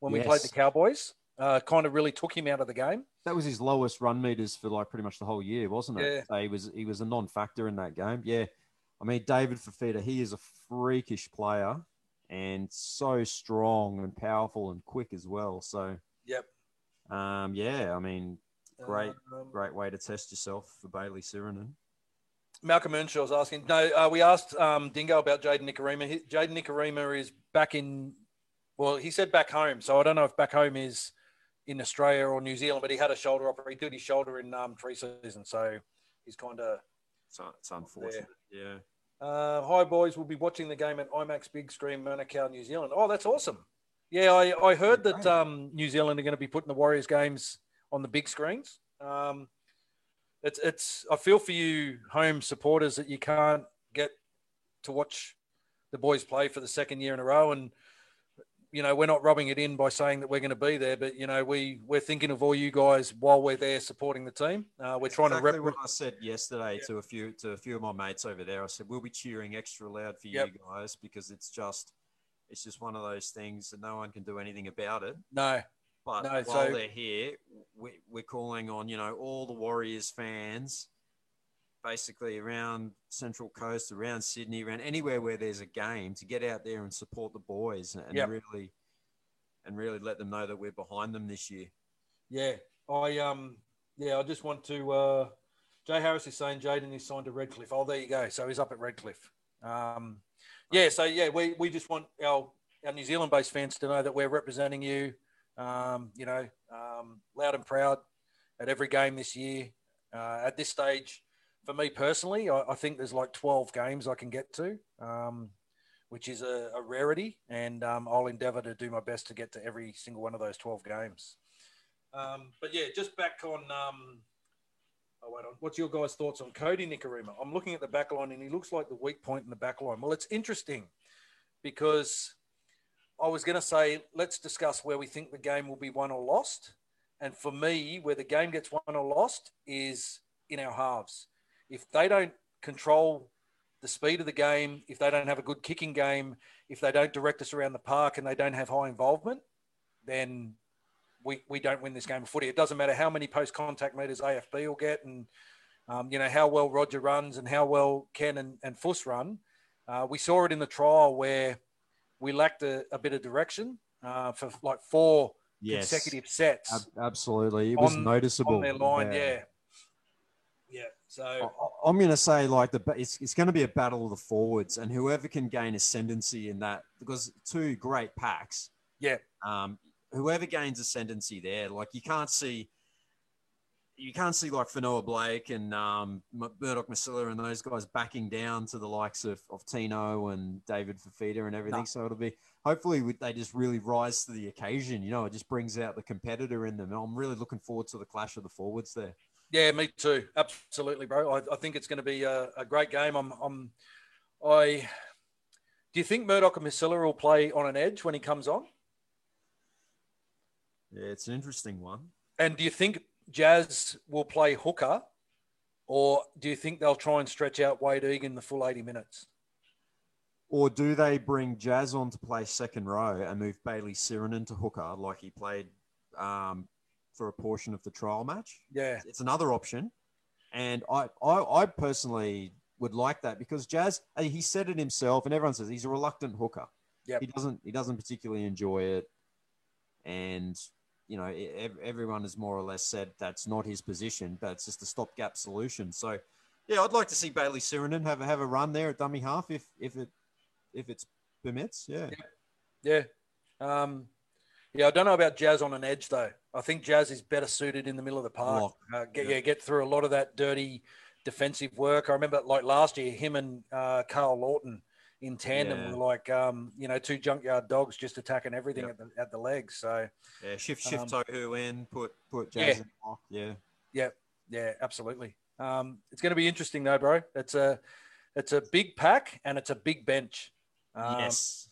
when yes. we played the Cowboys. Uh, kind of really took him out of the game. That was his lowest run meters for like pretty much the whole year, wasn't it? Yeah. he was he was a non-factor in that game. Yeah, I mean David Fifita, he is a freakish player and so strong and powerful and quick as well. So yep. Um, yeah, I mean, great, um, great way to test yourself for Bayley Sironen. Malcolm Earnshaw was asking. No, uh, we asked um, Dingo about Jayden Nikorima. Jayden Nikorima is back in. Well, he said back home, so I don't know if back home is in Australia or New Zealand, but he had a shoulder operation. He did his shoulder in um, pre-season, so he's kind of. It's, it's unfortunate. There. Yeah. Uh, hi, boys. We'll be watching the game at IMAX Big Screen, Manukau, New Zealand. Oh, that's awesome. Yeah, I, I heard that um, New Zealand are going to be putting the Warriors games on the big screens. Um, it's, it's. I feel for you, home supporters, that you can't get to watch the boys play for the second year in a row, and you know, we're not rubbing it in by saying that we're going to be there, but you know, we we're thinking of all you guys while we're there supporting the team. Uh, we're trying exactly to what I said yesterday yeah. to a few to a few of my mates over there. I said we'll be cheering extra loud for yep. you guys because it's just it's just one of those things that no one can do anything about it. No, but no, while so, they're here, we, we're calling on you know all the Warriors fans basically around Central Coast, around Sydney, around anywhere where there's a game to get out there and support the boys and yep. really and really let them know that we're behind them this year. Yeah, I um yeah, I just want to. uh Jay Harris is saying Jayden is signed to Redcliffe. Oh, there you go. So he's up at Redcliffe. Um, yeah, so yeah, we, we just want our, our New Zealand based fans to know that we're representing you, um, you know, um, loud and proud at every game this year. Uh, at this stage, for me personally, I, I, think there's like 12 games I can get to, um, which is a, a rarity. And um, I'll endeavor to do my best to get to every single one of those 12 games. Um, but yeah, just back on. Um, oh, wait on. What's your guys' thoughts on Kodi Nikorima? I'm looking at the back line and he looks like the weak point in the back line. Well, it's interesting because I was going to say, let's discuss where we think the game will be won or lost. And for me, where the game gets won or lost is in our halves if they don't control the speed of the game, if they don't have a good kicking game, if they don't direct us around the park and they don't have high involvement, then we, we don't win this game of footy. It doesn't matter how many post contact meters AFB will get and, um, you know, how well Roger runs and how well Ken and, and Fuss run. Uh, we saw it in the trial where we lacked a, a bit of direction uh, for like four yes. consecutive sets. Ab- absolutely. It was on, noticeable. On their line, yeah. yeah. So I'm going to say like the it's, it's going to be a battle of the forwards, and whoever can gain ascendancy in that because two great packs. Yeah. Um, whoever gains ascendancy there, like you can't see. You can't see like Fonua-Blake and um, Murdoch-Masila and those guys backing down to the likes of, of Tino and David Fifita and everything. No. So it'll be hopefully they just really rise to the occasion. You know, it just brings out the competitor in them. I'm really looking forward to the clash of the forwards there. Yeah, me too. Absolutely, bro. I, I think it's going to be a, a, great game. I'm, I'm, I. Do you think Murdoch and Masila will play on an edge when he comes on? Yeah, it's an interesting one. And do you think Jazz will play hooker, or do you think they'll try and stretch out Wayde Egan the full 80 minutes? Or do they bring Jazz on to play second row and move Bailey Siren into hooker like he played um, for a portion of the trial match. Yeah, it's another option, and I, I, I personally would like that because Jazz, he said it himself, and everyone says he's a reluctant hooker. Yeah, he doesn't, he doesn't particularly enjoy it, and you know, everyone has more or less said that's not his position, but it's just a stopgap solution. So, yeah, I'd like to see Bayley Sironen have a, have a run there at dummy half if if it if it's permits. Yeah, yeah. yeah. Um, yeah, I don't know about Jazz on an edge though. I think Jazz is better suited in the middle of the park. Uh, get, yeah. yeah. get through a lot of that dirty defensive work. I remember like last year, him and uh, Karl Lawton in tandem yeah. were like um, you know two junkyard dogs just attacking everything yep. at the at the legs. So yeah, shift shift um, Tohu in, put put Jazz yeah. in. Yeah, yeah, yeah, absolutely. Um, it's going to be interesting though, bro. It's a it's a big pack and it's a big bench. Um, yes.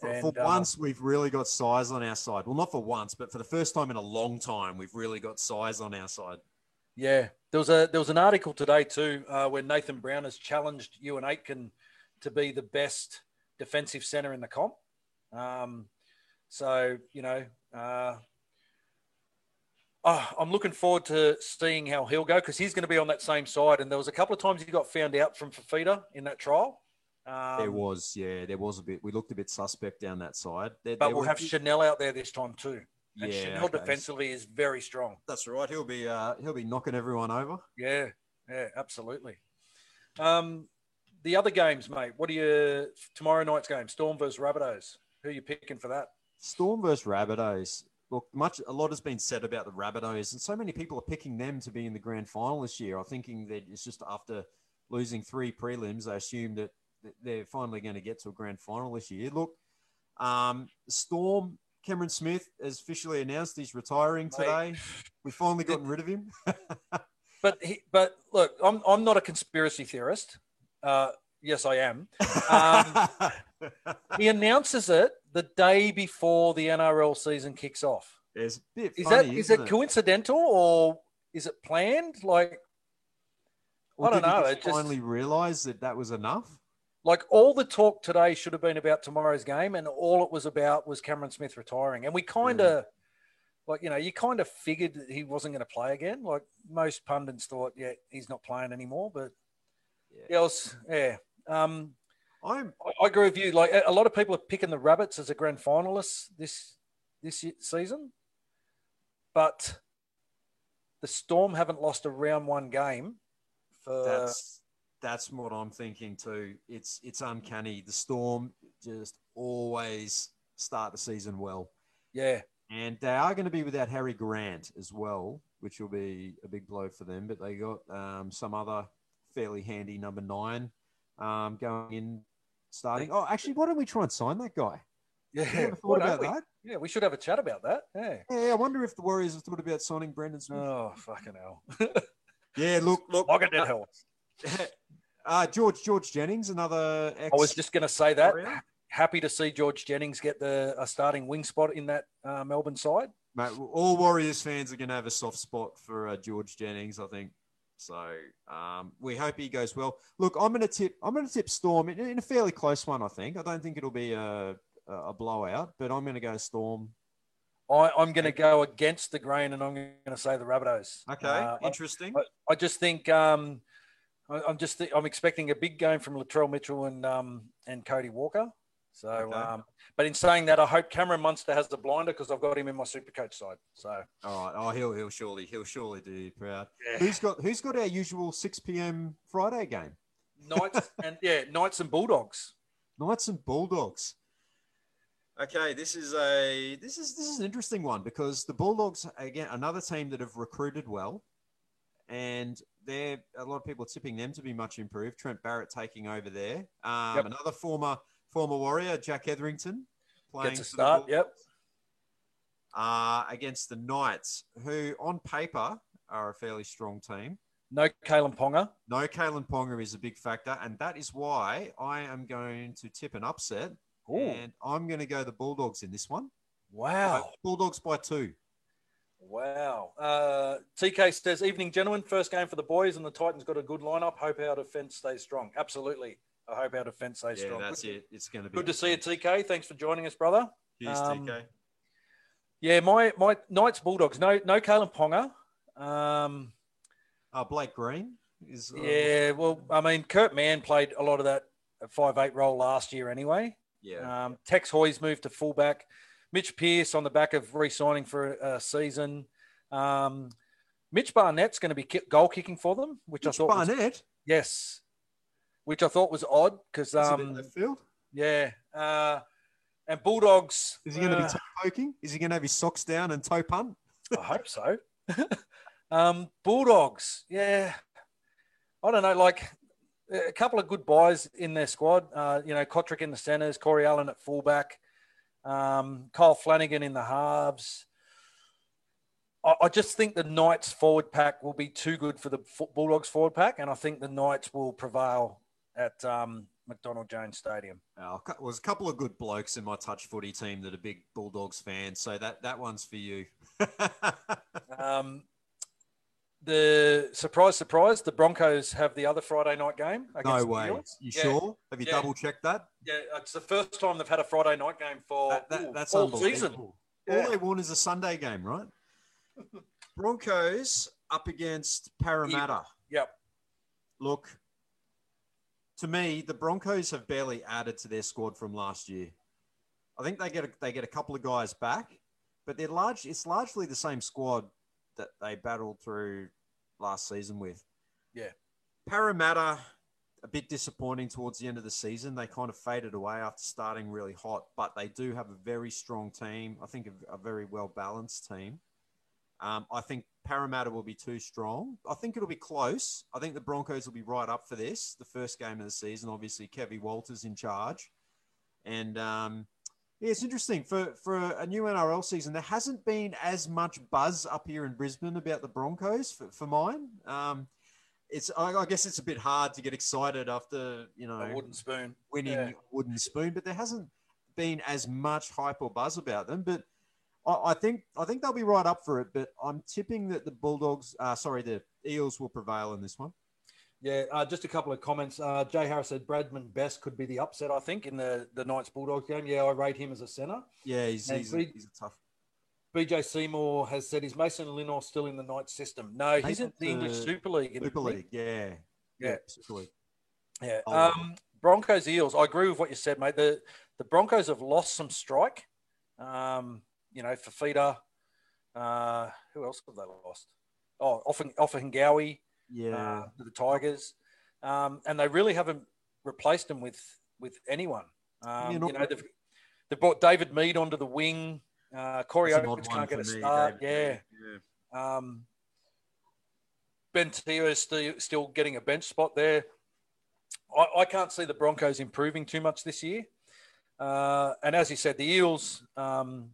For, and, for uh, once, we've really got size on our side. Well, not for once, but for the first time in a long time, we've really got size on our side. Yeah, there was a there was an article today too uh, where Nathan Brown has challenged Euan Aitken to be the best defensive center in the comp. Um, so you know, uh, oh, I'm looking forward to seeing how he'll go because he's going to be on that same side. And there was a couple of times he got found out from Fifita in that trial. Um, there was, yeah, there was a bit. We looked a bit suspect down that side. There, but there we'll have Chanel out there this time too. And yeah, Chanel okay. defensively is very strong. That's right. He'll be uh, he'll be knocking everyone over. Yeah, yeah, absolutely. Um, the other games, mate. What are you tomorrow night's game? Storm versus Rabbitohs. Who are you picking for that? Storm versus Rabbitohs. Look, much a lot has been said about the Rabbitohs, and so many people are picking them to be in the grand final this year. I'm thinking that it's just after losing three prelims, they assume that they're finally going to get to a grand final this year. Look, um, Storm, Cameron Smith has officially announced he's retiring today. We've finally gotten rid of him. but he, but look, I'm I'm not a conspiracy theorist. Uh, yes, I am. Um, he announces it the day before the NRL season kicks off. It's bit Is funny, that is isn't it coincidental or is it planned? Like Or I don't did he know, just it just- finally realize that that was enough. Like all the talk today should have been about tomorrow's game, and all it was about was Cameron Smith retiring. And we kind of, like, you know, you kind of figured that he wasn't going to play again. Like most pundits thought, yeah, he's not playing anymore. But Yeah. yeah, was, yeah. Um, I'm I, I agree with you. Like a a lot of people are picking the Rabbits as a grand finalist this this season, but the Storm haven't lost a round one game for that's that's what I'm thinking too. It's it's uncanny. The Storm just always start the season well, yeah. and they are going to be without Harry Grant as well, which will be a big blow for them. But they got um, some other fairly handy number nine um, going in starting. Oh, actually, why don't we try and sign that guy? Yeah, thought about we? that? Yeah, we should have a chat about that. Yeah. Yeah, I wonder if the Warriors have thought about signing Brandon Smith. Oh fucking hell! Yeah, look, look. Look at that hell. Uh, George George Jennings, another ex. I was just going to say that. Warrior. Happy to see George Jennings get the a starting wing spot in that uh, Melbourne side. Mate, all Warriors fans are going to have a soft spot for uh, George Jennings, I think. So um, we hope he goes well. Look, I'm going to tip. I'm going to tip Storm in, in a fairly close one. I think. I don't think it'll be a a blowout, but I'm going to go Storm. I, I'm going to go against the grain, and I'm going to say the Rabbitohs. Okay, Uh, interesting. I, I just think um, I'm just I'm expecting a big game from Latrell Mitchell and um, and Cody Walker. So, Okay. um, but in saying that, I hope Cameron Munster has the blinder because I've got him in my super coach side. So, All right. Oh, he'll he'll surely he'll surely do you proud. yeah. Who's got who's got our usual 6 p.m. Friday game? Knights and yeah, Knights and Bulldogs. Knights and Bulldogs. Okay, this is a this is this is an interesting one because the Bulldogs again another team that have recruited well, and they're a lot of people are tipping them to be much improved. Trent Barrett taking over there. Um, Yep. Another former former Warrior, Jack Hetherington, playing Gets a start. Yep. Uh, against the Knights, who on paper are a fairly strong team. No Kalyn Ponga. No, Kalyn Ponga is a big factor, and that is why I am going to tip an upset, Ooh. and I'm going to go the Bulldogs in this one. Wow. Bulldogs by two. Wow. Uh, TK says, Evening, gentlemen. First game for the boys, and the Titans got a good lineup. Hope our defense stays strong. Absolutely. I hope our defense stays Yeah, strong. that's good, it. It's going to be Good to see you, TK. Thanks for joining us, brother. Cheers, Um, TK. Yeah, my my Knights Bulldogs. No, no Kalyn Ponga. Um, Uh, Blake Green is. Uh, yeah, well, I mean, Kurt Mann played a lot of that five eight role last year anyway. yeah. Um, Tex Hoy's moved to fullback. Mitch Pearce on the back of re-signing for a, season. Um, Mitch Barnett's going to be goal kicking for them, which Mitch I thought was, Barnett. yes, which I thought was odd because in um, left field? yeah, uh, and Bulldogs. Is he going to be uh, toe poking? Is he going to have his socks down and toe punt? I hope so. um, Bulldogs, yeah. I don't know, like a couple of good buys in their squad. Uh, you know, Kotrick in the centers, Corey Allen at fullback, um, Kyle Flanagan in the halves. I, I just think the Knights forward pack will be too good for the Bulldogs forward pack, and I think the Knights will prevail at um, McDonald Jones Stadium. There was a couple of good blokes in my touch footy team that are big Bulldogs fans, so that that one's for you. Um, the surprise, surprise, the Broncos have the other Friday night game. no way. You Yeah. sure? Have you Yeah. double checked that? Yeah, it's the first time they've had a Friday night game for That- that- ooh, that's all season. All Yeah. they want is a Sunday game, right? Broncos up against Parramatta. Yep. Look, to me, the Broncos have barely added to their squad from last year. I think they get a, they get a couple of guys back, but they're large. It's largely the same squad that they battled through last season with. Yeah. Parramatta, a bit disappointing towards the end of the season. They kind of faded away after starting really hot, but they do have a very strong team. I think a, a very well balanced team. Um, I think Parramatta will be too strong. I think it'll be close. I think the Broncos will be right up for this. The first game of the season, obviously, Kevy Walters in charge, and um, yeah, it's interesting for for a new NRL season. There hasn't been as much buzz up here in Brisbane about the Broncos for, for mine. Um, it's I, I guess it's a bit hard to get excited after you know A wooden spoon. winning Yeah. wooden spoon, but there hasn't been as much hype or buzz about them. But I, I think I think they'll be right up for it. But I'm tipping that the Bulldogs, uh, sorry, the Eels will prevail in this one. Yeah, uh, just a couple of comments. Uh, Jay Harris said Bradman Best could be the upset, I think, in the, the Knights Bulldogs game. Yeah, I rate him as a centre. Yeah, he's he's, a, he's a tough. BJ Seymour has said, is Mason Lino still in the Knights system? No, he's in the English uh, Super League. Super? League, yeah, Yeah. Super League. Yeah. Oh. Um, Broncos Eels. I agree with what you said, mate. The the Broncos have lost some strike. Um, you know, Fifita. Uh, who else have they lost? Oh, Hingawi, Yeah, uh, the Tigers, um, and they really haven't replaced them with with anyone. Um, Yeah, you know, they've they've brought David Mead onto the wing. Uh, Corey Oates can't get a me, start. David. Yeah. Um, ben Teo is still, still getting a bench spot there. I, I can't see the Broncos improving too much this year. Uh, and as you said, the Eels, um,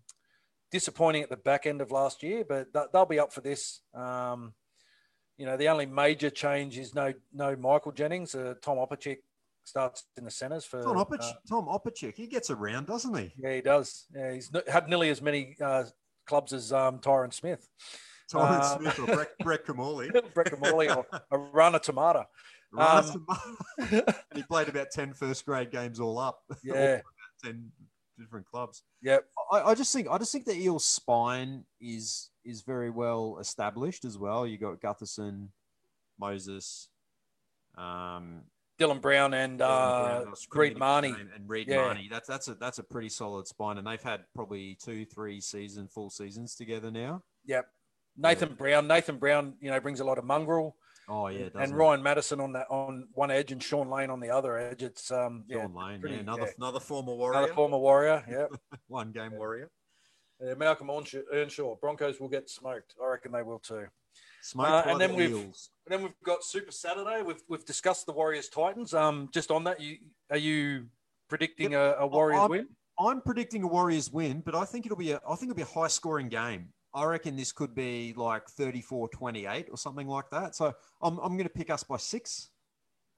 disappointing at the back end of last year, but th- they'll be up for this. Um, you know, the only major change is no no Michael Jennings. Uh, Tom Opacic starts in the centres for. Tom Opich, uh, Tom he gets around, doesn't he? yeah, he does. Yeah, he's had nearly as many uh, clubs as um, Tyron Smith, Tyron Um, Smith or Brett, Brett Kamali. Brett Morley, or Arana Tamata. Right. Um, and he played about 10 first grade games all up. Yeah. 10 different clubs. Yep. I, I just think I just think the Eels spine is is very well established as well. You got Gutherson, Moses, um, Dylan Brown and uh, Brown, Reed Mahoney. and Reed Yeah. Mahoney. That's that's a that's a pretty solid spine, and they've had probably two, three season full seasons together now. Yep. Nathan Brown. Nathan Brown, you know, brings a lot of mongrel. Oh yeah, and it? Ryan Matterson on that on one edge and Shaun Lane on the other edge. It's um yeah, Shaun Lane, pretty- yeah, another yeah. another former warrior, another former warrior. Yeah. one game warrior. Yeah Malcolm Earnshaw. Broncos will get smoked. I reckon they will too. Smoked Uh, and then the we've- Eels. Then we've got Super Saturday. We've we've discussed the Warriors Titans. Um, just on that, you are you predicting a, a Warriors I'm- win? I'm predicting a Warriors win, but I think it'll be a I think it'll be a high scoring game. I reckon this could be like 34-28 or something like that. So I'm I'm going to pick us by 6.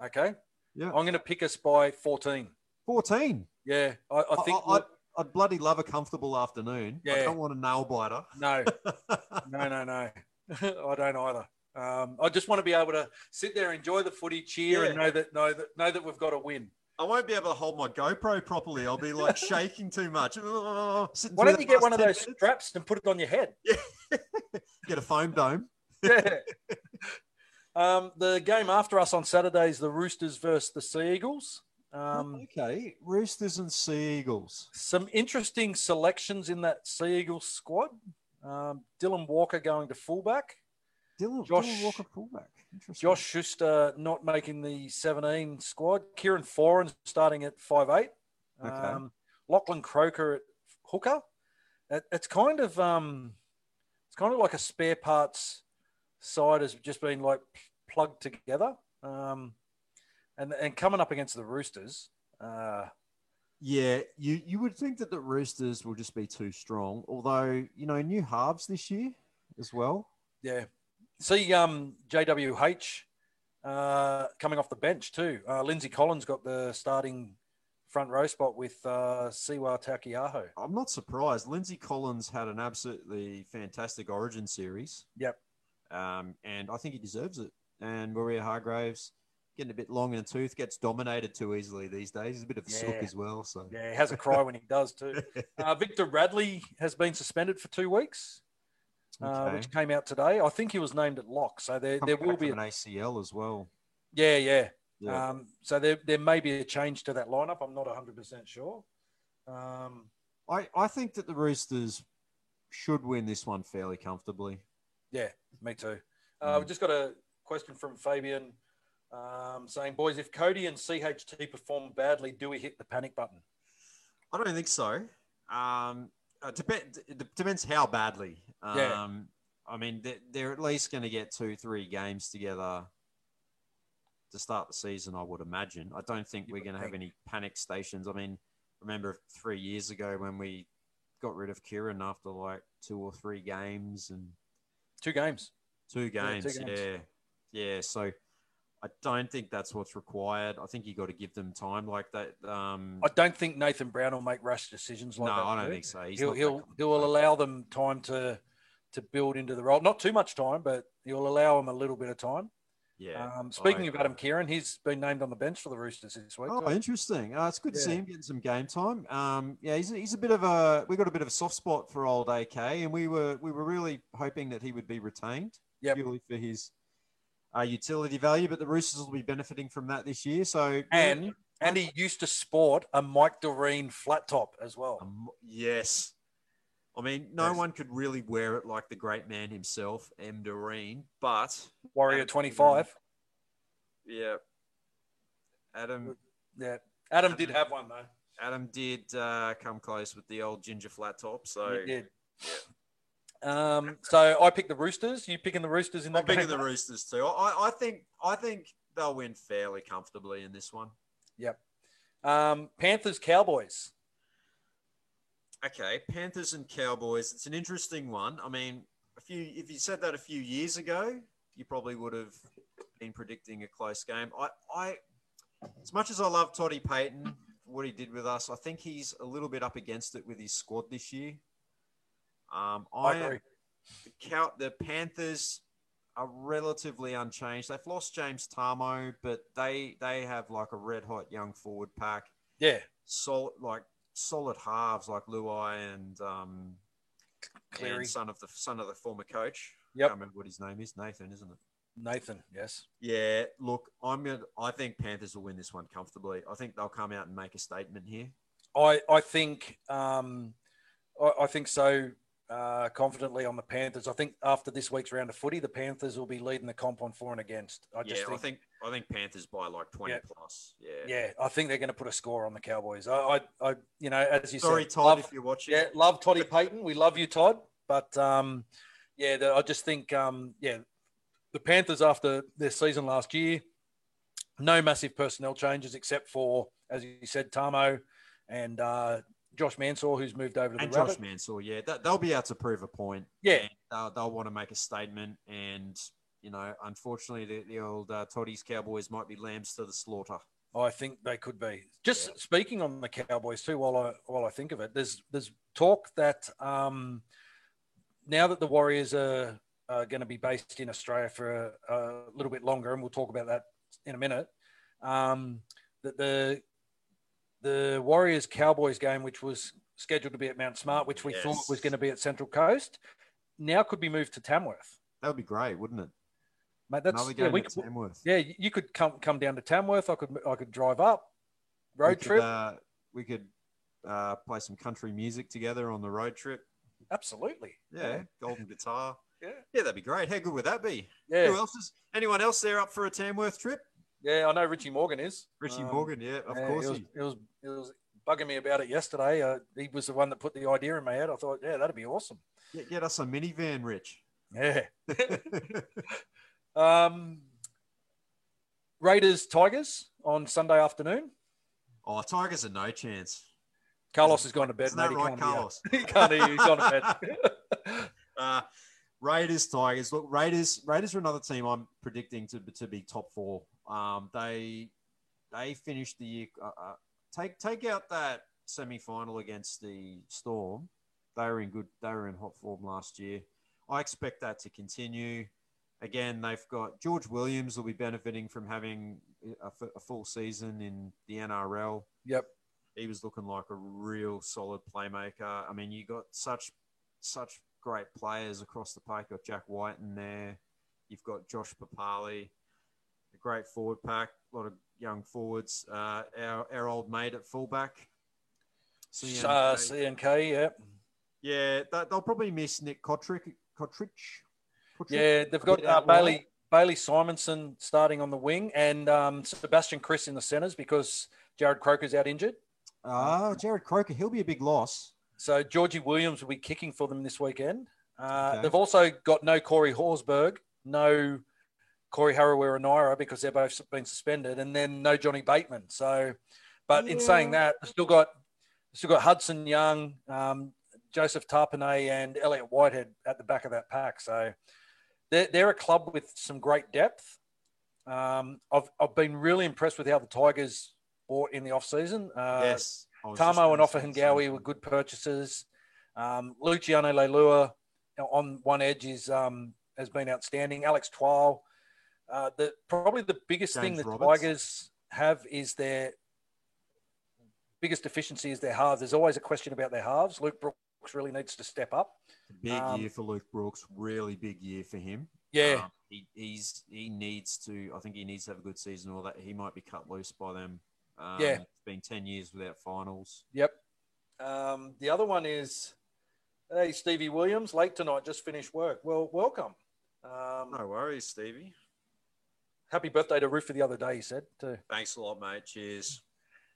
Okay. Yeah. I'm going to pick us by 14. 14. Yeah, I, I think. I, would bloody love a comfortable afternoon. Yeah. I don't want a nail biter. no, no, no, no. I don't either. Um, I just want to be able to sit there, enjoy the footy, cheer, and know that know that know that we've got to win. I won't be able to hold my GoPro properly. I'll be like shaking too much. Why don't you get one of those minutes. straps and put it on your head? Yeah. Get a foam dome. Yeah. um, the game after us on Saturday is the Roosters versus the Sea Eagles. Um, okay, Roosters and Sea Eagles. some interesting selections in that Sea Eagles squad. Um, Dylan Walker going to fullback. Dylan, Josh- Dylan Walker fullback. Interesting. Josh Schuster not making the 17 squad. Kieran Foran starting at 5'8. Okay. Um, Lachlan Croker at hooker. It, it's kind of um, it's kind of like a spare parts side has just been like plugged together. Um, and and coming up against the Roosters, uh, Yeah, you you would think that the Roosters will just be too strong. Although you know, new halves this year as well. yeah. See um, JWH uh, coming off the bench too. Uh, Lindsay Collins got the starting front row spot with uh, Siwa Taukeiaho. I'm not surprised. Lindsay Collins had an absolutely fantastic Origin series. Yep. Um, and I think he deserves it. And Waerea-Hargreaves getting a bit long in the tooth, gets dominated too easily these days. He's a bit of a sook as well. So Yeah, he has a cry when he does too. Uh, Victor Radley has been suspended for two weeks, uh, which came out today. I think he was named at lock, so there, Come there will be. An ACL as well. yeah, yeah. Yeah. Um, so there, there may be a change to that lineup. I'm not 100 percent sure. Um, I, I think that the Roosters should win this one fairly comfortably. yeah, me too. Uh, Mm. We've just got a question from Fabian um, saying, "Boys, if Cody and CHT perform badly, do we hit the panic button?" I don't think so. Um, uh, depend, it depends how badly. Um, Yeah. I mean, they're, they're at least going to get two, three games together to start the season, I would imagine. I don't think You we're going to have any panic stations. I mean, remember three years ago when we got rid of Kieran after like two or three games and Two games. two Yeah, games. Yeah. Yeah. So I don't think that's what's required. I think you got to give them time like that. Um, I don't think Nathan Brown will make rash decisions like no, that. I don't do think so. He's He'll he'll he'll allow them time to to build into the role. Not too much time, but he'll allow them a little bit of time. Yeah. Um, speaking I of. Adam Keighran, he's been named on the bench for the Roosters this week. Oh, too. interesting. Uh, it's good to see him getting some game time. Um, yeah, he's, he's a bit of a we got a bit of a soft spot for old AK, and we were we were really hoping that he would be retained Yep. purely for his uh, utility value. But the Roosters will be benefiting from that this year. So and and he used to sport a Mike Dorreen flat top as well. Um, yes. I mean, no Yes. one could really wear it like the great man himself, M. Dorreen, but Warrior twenty five. yeah, Adam Yeah, Adam did have one though. Adam did uh, come close with the old ginger flat top. So He did. Um, so I picked the Roosters. You picking the Roosters in I'm that picking the Roosters too. I, I think I think they'll win fairly comfortably in this one. Yep. Um, Panthers Cowboys. Okay, Panthers and Cowboys. It's an interesting one. I mean, a few if you said that a few years ago, you probably would have been predicting a close game. I, I as much as I love Toddy Payten, what he did with us, I think he's a little bit up against it with his squad this year. Um, I I, agree. the, the Panthers are relatively unchanged. They've lost James Tamou, but they they have like a red hot young forward pack Yeah, solid like solid halves like Luai and um Cleary. and son of the son of the former coach. Yep. Can't remember what his name is. Nathan, isn't it? Nathan. Yes. Yeah. Look, I'm gonna. I think Panthers will win this one comfortably. I think they'll come out and make a statement here. I I think um, I, I think so uh, confidently on the Panthers. I think after this week's round of footy, the Panthers will be leading the comp on for and against. I just yeah, think, I think I think Panthers by like 20 Yeah. plus. Yeah. yeah, I think they're going to put a score on the Cowboys. I, I, I you know, as you Sorry, said, Todd, love, if you're watching. yeah, love Toddy Payten. We love you, Todd. But um, yeah, the, I just think um, yeah, the Panthers after their season last year, no massive personnel changes except for as you said, Tamou and uh, Josh Mansour, who's moved over to the and Rabbit. Josh Mansour, yeah, they'll be able to prove a point. Yeah. They'll, they'll want to make a statement. And you know, unfortunately, the, the old uh, Toddy's Cowboys might be lambs to the slaughter. I think they could be. Just speaking on the Cowboys too, while I while I think of it, there's there's talk that um, now that the Warriors are, are going to be based in Australia for a, a little bit longer, and we'll talk about that in a minute, um, that the the Warriors Cowboys game, which was scheduled to be at Mount Smart, which we thought was going to be at Central Coast, now could be moved to Tamworth. That would be great, wouldn't it? Mate, that's Another yeah, game we at could, Tamworth. yeah, you could come come down to Tamworth. I could I could drive up, We road could, trip. Uh, we could uh, play some country music together on the road trip. Absolutely. Yeah, golden guitar. Yeah. Yeah, that'd be great. How good would that be? Yeah. Who else is? Anyone else there up for a Tamworth trip? Yeah, I know Richie Morgan is. Richie Um, Morgan, yeah, of yeah, course. It was, he- it was it was bugging me about it yesterday. Uh, he was the one that put the idea in my head. I thought, yeah, that'd be awesome. Get, get us a minivan, Rich. Yeah. um, Raiders Tigers on Sunday afternoon. oh, Tigers are no chance. Carlos has gone to bed, Isn't mate. that right. Carlos? He can't hear. He's gone to bed. Uh, Raiders, Tigers. Look, Raiders. Raiders are another team I'm predicting to to be top four. Um, they they finished the year. Uh, uh, take take out that semi final against the Storm. They were in good. They were in hot form last year. I expect that to continue. Again, they've got George Williams will be benefiting from having a, f- a full season in the NRL yep. he was looking like a real solid playmaker. I mean, you got such such great players across the park. You've got Jack White in there. You've got Josh Papalii, great forward pack. A lot of young forwards. Uh, our our old mate at fullback. CNK. Uh, CNK, yeah. yeah, they'll probably miss Nick Cotric. Cotric. Cotric? Yeah, they've got uh. Bailey Bailey Simonsson starting on the wing and um, Sebastian Kris in the centres because Jarrod Croker's out injured. Ah, Jared Croker. He'll be a big loss. So Georgie Williams will be kicking for them this weekend. Uh, Okay. They've also got no Corey Horsburgh, no Corey Harawira-Naera because they're both been suspended, and then no Johnny Bateman. So, but in saying that, they've still got still got Hudson Young, um, Joseph Tapine, and Elliott Whitehead at the back of that pack. So they're, they're a club with some great depth. Um, I've, I've been really impressed with how the Tigers bought in the off season. Uh, yes. I was just Tamou and gonna Offa say Hingawi were good purchases. Um, Luciano Leilua on one edge is um, has been outstanding. Alex Twal. Uh, the probably the biggest thing James the Roberts. Tigers have is their biggest deficiency is their halves. There's always a question about their halves. Luke Brooks really needs to step up. Big Um, year for Luke Brooks. Really big year for him. Yeah, Um, he, he's he needs to. I think he needs to have a good season. Or that he might be cut loose by them. Um, Yeah. it's been ten years without finals. Yep. Um, the other one is, hey, Stevie Williams, late tonight, just finished work. Well, welcome. Um, No worries, Stevie. Happy birthday to Roofer the other day, he said, too. Thanks a lot, mate. Cheers.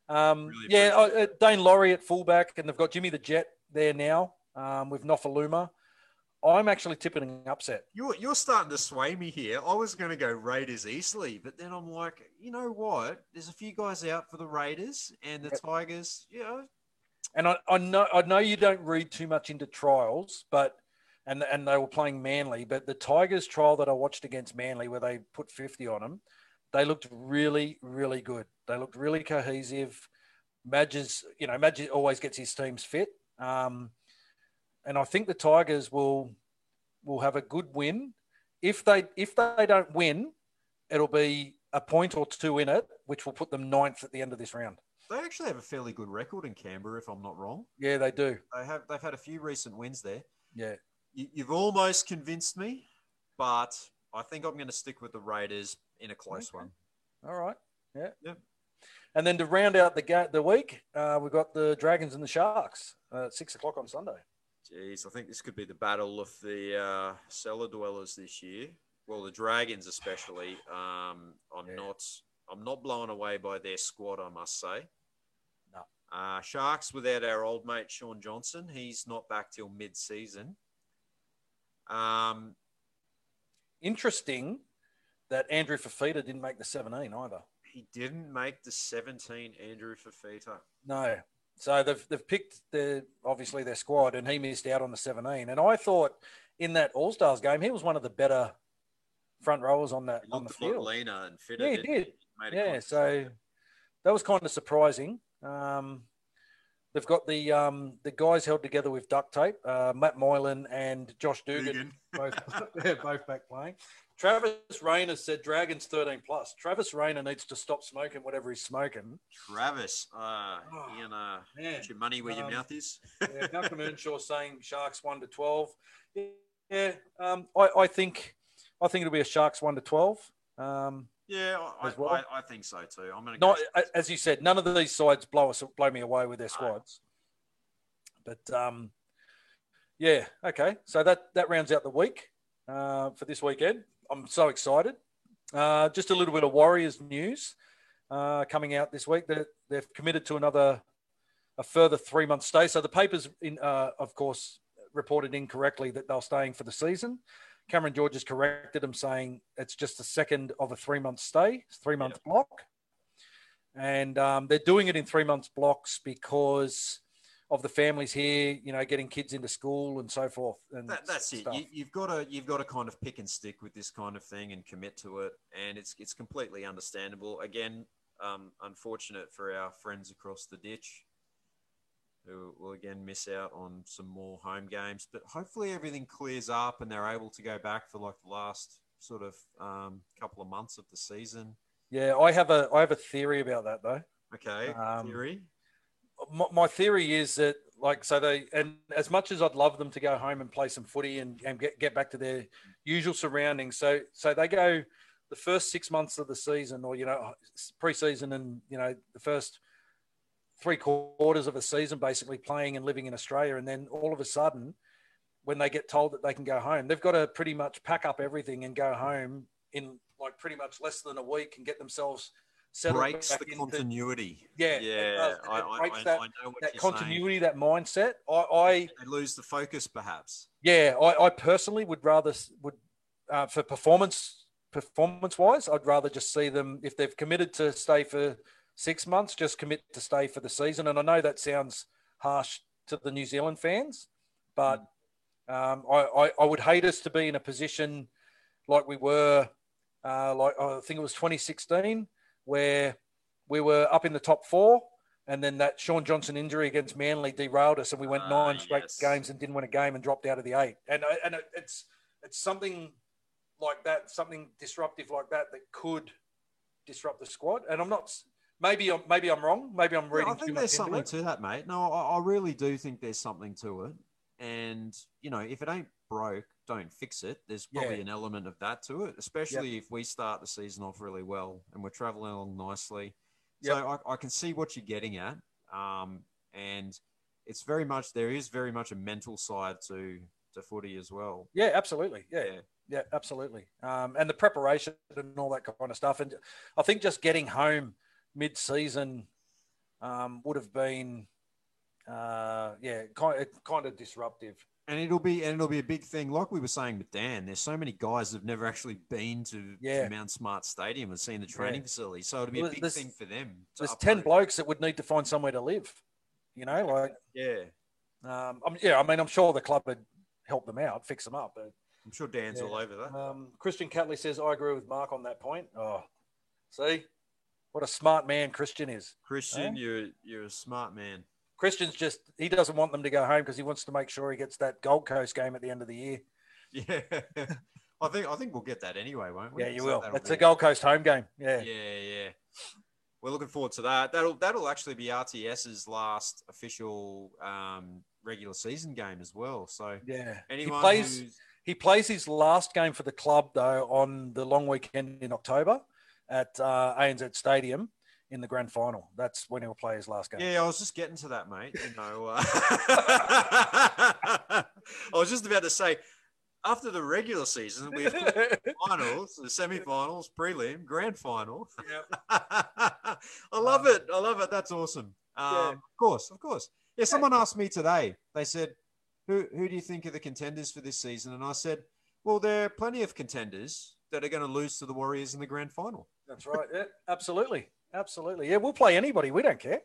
Um, Really yeah, appreciate uh, uh, Daine Laurie at fullback, and they've got Jimmy the Jet there now um, with Nofoaluma. I'm actually tipping an upset. You're you're starting to sway me here. I was going to go Raiders easily, but then I'm like, you know what? There's a few guys out for the Raiders and the Yep. Tigers. You know, And I, I know I know you don't read too much into trials, but and and they were playing Manly, but the Tigers trial that I watched against Manly, where they put 50 on them, they looked really really good. They looked really cohesive. Madge is, you know, Madge always gets his teams fit, um, and I think the Tigers will will have a good win. If they if they don't win, it'll be a point or two in it, which will put them ninth at the end of this round. they actually have a fairly good record in Canberra, if I'm not wrong. Yeah, they do. They have they've had a few recent wins there. Yeah. You, you've almost convinced me, but I think I'm going to stick with the Raiders in a close Okay. one. All right. Yeah. Yep. And then to round out the ga- the week, uh, we've got the Dragons and the Sharks uh, at six o'clock on Sunday. Jeez, I think this could be the battle of the uh, cellar dwellers this year. Well, the Dragons especially. Um, I'm Yeah. not. I'm not blown away by their squad. I must say. No. Uh, Sharks without our old mate Shaun Johnson. He's not back till mid-season. Um, Interesting that Andrew Fifita didn't make the 17 either. he didn't make the 17. Andrew Fifita. No. So they've, they've picked their obviously their squad, and he missed out on the 17. And I thought in that All Stars game, he was one of the better front rowers on that He on the looked a lot field. leaner and fitter. Yeah, he did. Made Yeah, so that was kind of surprising. Um, they've got the um, the guys held together with duct tape. Uh, Matt Moylan and Josh Dugan, Dugan. both yeah, both back playing. Travis Rayner said Dragons 13 plus. Travis Rayner needs to stop smoking whatever he's smoking. Travis, uh, Oh, Ian, uh, put your money where your Um, mouth is. Yeah, Malcolm Earnshaw saying Sharks one to 12. Yeah, um, I, I think I think it'll be a Sharks one to 12. Um, Yeah, I, well. I, I think so too. I'm going to not go. as you said, none of these sides blow us blow me away with their No. squads. But um, yeah, okay. So that that rounds out the week uh, for this weekend. I'm so excited. Uh, just a little bit of Warriors news uh, coming out this week. That they've committed to another a further three month stay. So the papers, in uh, of course, reported incorrectly that they're staying for the season. Cameron George has corrected him, saying it's just the second of a three month stay, three month block. And um, they're doing it in three months blocks because of the families here, you know, getting kids into school and so forth. And That, that's it. stuff. You, you've got to you've got to kind of pick and stick with this kind of thing and commit to it, and it's it's completely understandable. Again, um, unfortunate for our friends across the ditch, who will again miss out on some more home games. But hopefully everything clears up and they're able to go back for like the last sort of um, couple of months of the season. Yeah, I have a I have a theory about that though. Okay, Um, theory. my, my theory is that like so they and as much as I'd love them to go home and play some footy and, and get, get back to their usual surroundings, so so they go the first six months of the season or you know preseason and you know the first three quarters of a season basically playing and living in Australia, and then all of a sudden when they get told that they can go home, they've got to pretty much pack up everything and go home in like pretty much less than a week and get themselves settled Breaks the into- continuity. Yeah, yeah. does. I, It I, breaks I, that- I know what that you're saying. continuity, that mindset. I, I They lose the focus, perhaps. yeah, I, I personally would rather would uh, for performance performance wise, I'd rather just see them if they've committed to stay for six months, just commit to stay for the season. And I know that sounds harsh to the New Zealand fans, but um, I, I, I would hate us to be in a position like we were uh, like I think it was 2016, where we were up in the top four, and then that Shaun Johnson injury against Manly derailed us, and we went Ah, nine straight yes. games and didn't win a game and dropped out of the eight. And and it- it's it's something like that, something disruptive like that that could disrupt the squad. And I'm not. Maybe I'm maybe I'm wrong. Maybe I'm reading. Yeah, I think there's something it. to that, mate. No, I, I really do think there's something to it. And you know, if it ain't broke, don't fix it. There's probably Yeah. an element of that to it, especially if we start the season off really well and we're traveling along nicely. So I, I can see what you're getting at, um, and it's very much there is very much a mental side to to footy as well. Yeah, absolutely. Yeah, Yeah. yeah, absolutely. Um, and the preparation and all that kind of stuff. And I think just getting home mid-season um, would have been, uh, yeah, kind of, kind of disruptive. And it'll be and it'll be a big thing, like we were saying with Dan. There's so many guys that've never actually been to, Yeah. to Mount Smart Stadium and seen the training Yeah. facility, so it'll be a big there's- thing for them. There's ten blokes that would need to find somewhere to live. You know, like, Yeah, um, I'm, yeah. I mean, I'm sure the club would help them out, fix them up. But I'm sure Dan's Yeah. all over that. um, Christian Catley says I agree with Mark on that point. Oh, see, what a smart man Christian is. Christian, Huh? you're you're a smart man. Christian's just he doesn't want them to go home because he wants to make sure he gets that Gold Coast game at the end of the year. Yeah, I think I think we'll get that anyway, won't we? Yeah, you So will. It's a Gold Coast home game. Yeah. Yeah, yeah. We're looking forward to that. That'll that'll actually be RTS's last official um, regular season game as well. So Yeah. anyone he plays who's he plays his last game for the club though on the long weekend in October at uh, ANZ Stadium in the grand final. That's when he'll play his last game. Yeah, I was just getting to that, mate. You know, uh, I was just about to say, after the regular season, we have finals, the semi-finals, prelim, grand final. I love it. I love it. That's awesome. Um, Yeah. Of course, of course. Yeah, someone asked me today. They said, "Who who do you think are the contenders for this season?" And I said, "Well, there are plenty of contenders that are going to lose to the Warriors in the grand final." That's right. Yeah, absolutely. Absolutely. Yeah, we'll play anybody. We don't care.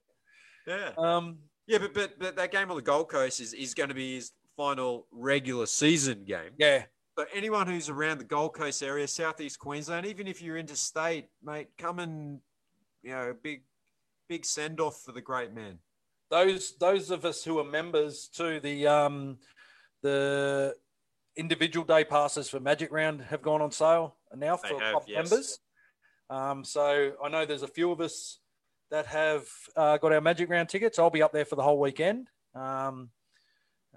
Yeah. Um, Yeah, but, but but that game on the Gold Coast is, is going to be his final regular season game. yeah. So anyone who's around the Gold Coast area, Southeast Queensland, even if you're interstate, mate, come and you know, big big send off for the great man. those those of us who are members to the um, the individual day passes for Magic Round have gone on sale now for have, club yes. members. Um, so I know there's a few of us that have uh, got our Magic Round tickets. I'll be up there for the whole weekend. Um,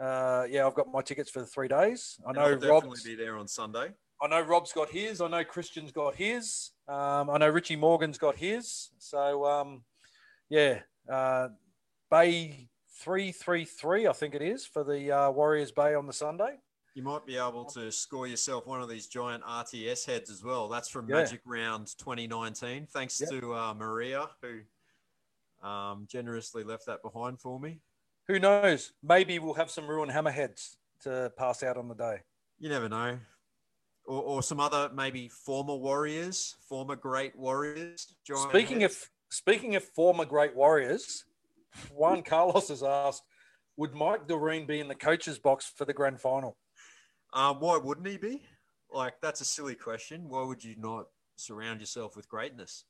uh, yeah, I've got my tickets for the three days. I know I'll definitely be there on Sunday. I know Rob's got his. I know Christian's got his. Um, I know Richie Morgan's got his. So um, yeah, uh, Bay three three three, I think it is for the uh, Warriors Bay on the Sunday. You might be able to score yourself one of these giant RTS heads as well. That's from Yeah. Magic Round 2019. Thanks Yep. to uh, Maria, who um, generously left that behind for me. Who knows? Maybe we'll have some ruined hammerheads to pass out on the day. You never know. Or, or some other maybe former warriors, former great warriors. Speaking heads. of speaking of former great Warriors, Juan Carlos has asked, would Mike Dorreen be in the coach's box for the grand final? Um, why wouldn't he be? Like, that's a silly question. Why would you not surround yourself with greatness?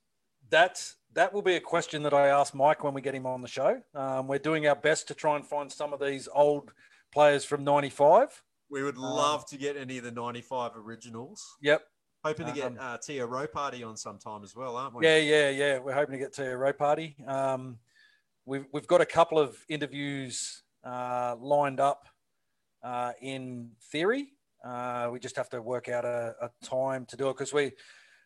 That that will be a question that I ask Mike when we get him on the show. Um, we're doing our best to try and find some of these old players from '95. We would Um, love to get any of the 95 originals. Yep. Hoping to get Um, uh, Tea Ropati on sometime as well, aren't we? Yeah, yeah, yeah. We're hoping to get to a row party. Um, we've we've got a couple of interviews uh, lined up uh, in theory. Uh, we just have to work out a, a time to do it because we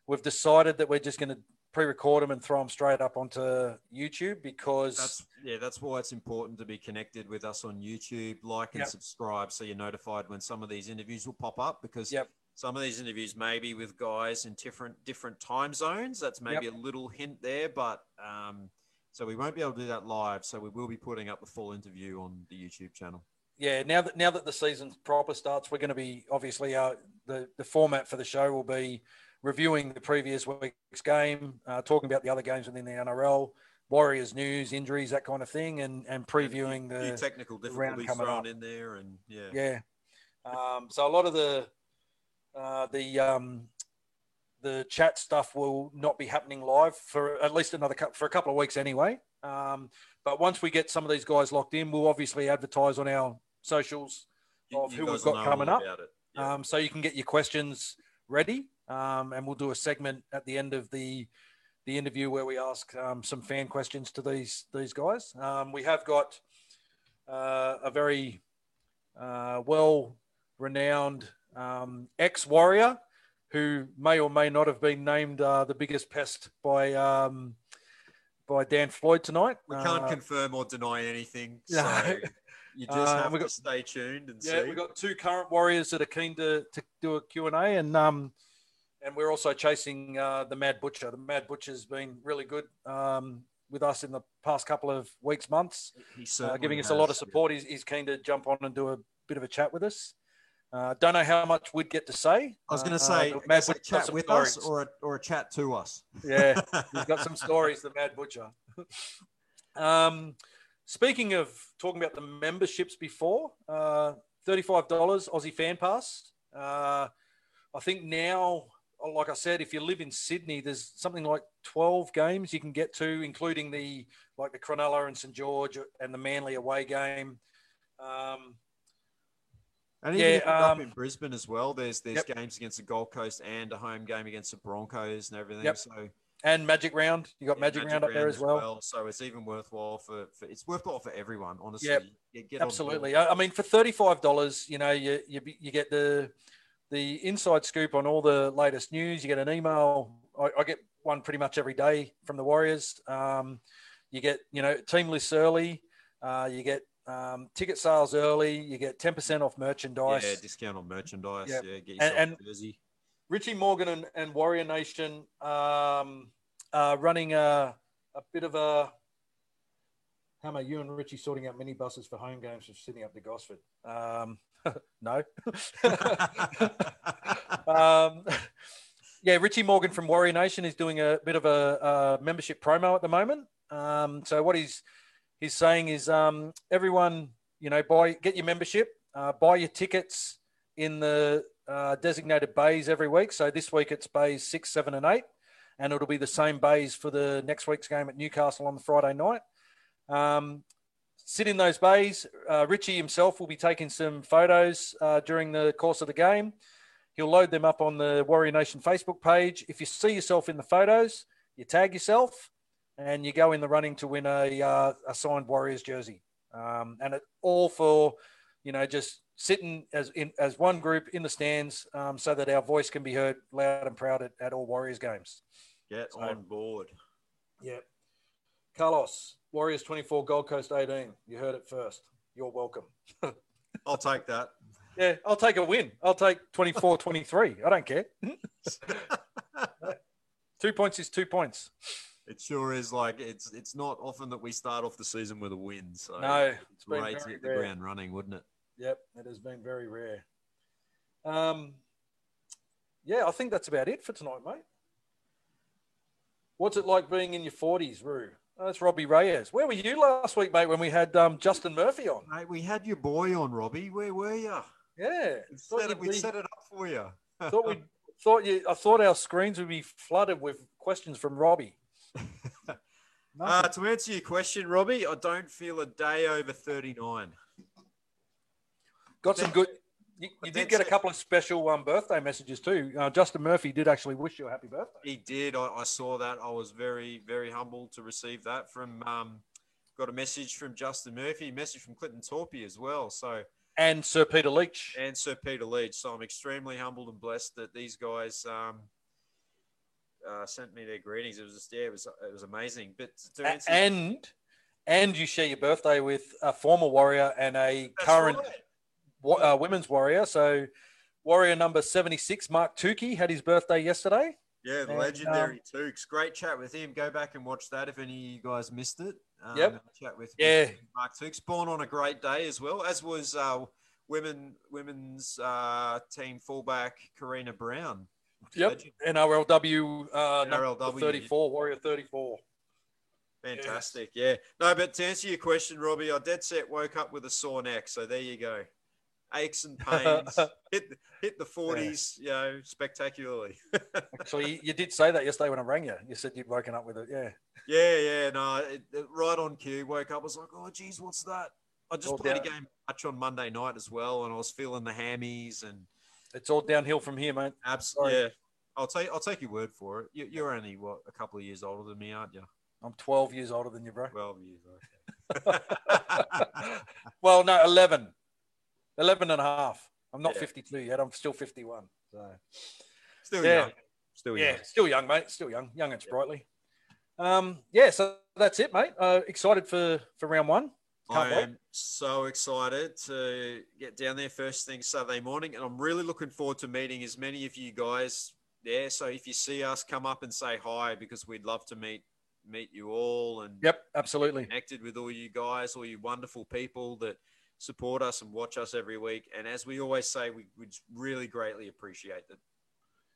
we've decided that we're just going to pre-record them and throw them straight up onto YouTube because That's yeah, that's why it's important to be connected with us on YouTube, like and Yep. subscribe so you're notified when some of these interviews will pop up because Yep. some of these interviews may be with guys in different different time zones. That's maybe a little hint there, but um, so we won't be able to do that live. So we will be putting up the full interview on the YouTube channel. Yeah, now that now that the season proper starts, we're going to be obviously uh, the the format for the show will be reviewing the previous week's game, uh, talking about the other games within the NRL, Warriors news, injuries, that kind of thing, and and previewing the technical round difficulties coming thrown up. in there, and yeah, yeah. Um, so a lot of the uh, the um, the chat stuff will not be happening live for at least another for a couple of weeks anyway. Um, but once we get some of these guys locked in, we'll obviously advertise on our socials of You who we've got coming up. Yeah. Um, so you can get your questions ready, um, and we'll do a segment at the end of the the interview where we ask um, some fan questions to these these guys. Um, we have got uh, a very uh, well renowned um, ex warrior who may or may not have been named uh, the biggest pest by um, by Dan Floyd tonight. We can't Uh, confirm or deny anything. No. So you just Uh, have we to got- stay tuned and Yeah, see. we've got two current warriors that are keen to, to do a Q&A and um and we're also chasing uh, the Mad Butcher. The Mad Butcher's been really good um, with us in the past couple of weeks, months, He uh, giving us a lot of has, yeah. support. He's, he's keen to jump on and do a bit of a chat with us. Uh, don't know how much we'd get to say. I was going Uh, to say, the Mad chat with us or a, or a chat to us. Yeah, he's got some stories, the Mad Butcher. um, speaking of talking about the memberships before, uh, $35 Aussie Fan Pass. Uh, I think now, like I said, if you live in Sydney, there's something like 12 games you can get to, including the like the Cronulla and St George and the Manly away game. Um, And Yeah, even if you're up um, in Brisbane as well, there's there's Yep. games against the Gold Coast and a home game against the Broncos and everything. Yep. So and Magic Round, you got yeah, Magic, Round up there as well. So it's even worthwhile for, for it's worthwhile for everyone, honestly. Yep. Yeah, get. Absolutely. I mean, for thirty-five dollars, you know, you, you you get the the inside scoop on all the latest news. You get an email. I, I get one pretty much every day from the Warriors. Um, you get you know team lists early. Uh, you get um, ticket sales early. You get ten percent off merchandise. Yeah, discount on merchandise. Yep. Yeah, get yourself And- a jersey. Richie Morgan and, and Warrior Nation um, are running a, a bit of a. How Hammer, you and Richie sorting out minibuses for home games from Sydney up to Gosford. Um, no. um, yeah, Richie Morgan from Warrior Nation is doing a bit of a, a membership promo at the moment. Um, so what he's he's saying is um, everyone, you know, buy get your membership, uh, buy your tickets in the uh, designated bays every week. So this week it's bays six, seven, and eight, and it'll be the same bays for the next week's game at Newcastle on the Friday night. Um, sit in those bays. Uh, Richie himself will be taking some photos uh, during the course of the game. He'll load them up on the Warrior Nation Facebook page. If you see yourself in the photos, you tag yourself, and you go in the running to win a, uh, a signed Warriors jersey. Um, and it all for, you know, just sitting as in as one group in the stands, um, so that our voice can be heard loud and proud at, at all Warriors games. Get So- on board. Yeah. Carlos, Warriors 24, Gold Coast 18. You heard it first. You're welcome. I'll take that. Yeah, I'll take a win. I'll take 24 23. I don't care. two points is two points. It sure is like it's it's not often that we start off the season with a win. So No, it's been great to hit the rare. ground running, wouldn't it? Yep, it has been very rare. Um, yeah, I think that's about it for tonight, mate. What's it like being in your 40s, Roo? Oh, that's Robbie Reyes. Where were you last week, mate, when we had um, Justin Murphy on? Mate, we had your boy on, Robbie. Where were you? Yeah, We thought set, it, we be- set it up for you. thought we thought you. I thought our screens would be flooded with questions from Robbie. Uh, to answer your question, Robbie, I don't feel a day over 39. Got some good. You, you did get a couple of special um, birthday messages too. Uh, Justin Murphy did actually wish you a happy birthday. He did. I, I saw that. I was very, very humbled to receive that from. Um, got a message from Justin Murphy, a message from Clinton Toopi as well. So, And Sir Peter Leitch. and Sir Peter Leitch. So I'm extremely humbled and blessed that these guys um, uh, sent me their greetings. It was just, yeah, it was, it was amazing. But to answer, and and you share your birthday with a former warrior and a That's current right. wa- uh, women's warrior. So, warrior number seventy six, Mark Tookey, had his birthday yesterday. Yeah, the And, legendary Tukes. Great chat with him. Go back and watch that if any of you guys missed it. Um, Yep. Chat with Yeah. Mark Tukes. Born on a great day as well, as was uh, women women's uh, team fullback Karina Brown. Legend. NRLW uh, NRLW. thirty four, warrior thirty four. Fantastic. Yeah. No, but to answer your question, Robbie, I dead set woke up with a sore neck. So there you go. aches and pains, hit the- hit the forties, you know, spectacularly. Actually, you, you did say that yesterday when I rang you. You said you'd woken up with it. Yeah. yeah, yeah, no, it, it- right on cue. Woke up, was like, oh, geez, what's that? I just All played down. a game much on Monday night as well, and I was feeling the hammies and It's all downhill from here, mate. absolutely. Yeah, I'll take I'll take your word for it. You, you're only what a couple of years older than me, aren't you? I'm 12 years older than you, bro. Twelve years. Okay. well, no, 11. 11 and a half. I'm not Yeah. 52 yet. I'm still 51. So, Still Yeah. young. Still yeah, young. still young, mate. Still young. Young and sprightly. Um, yeah, so that's it, mate. Uh, excited for, for round one. Can't I wait. am so excited to get down there first thing Saturday morning, and I'm really looking forward to meeting as many of you guys there. So if you see us, come up and say hi because we'd love to meet meet you all and Yep, absolutely. connected with all you guys, all you wonderful people that support us and watch us every week. And as we always say, we would really greatly appreciate that.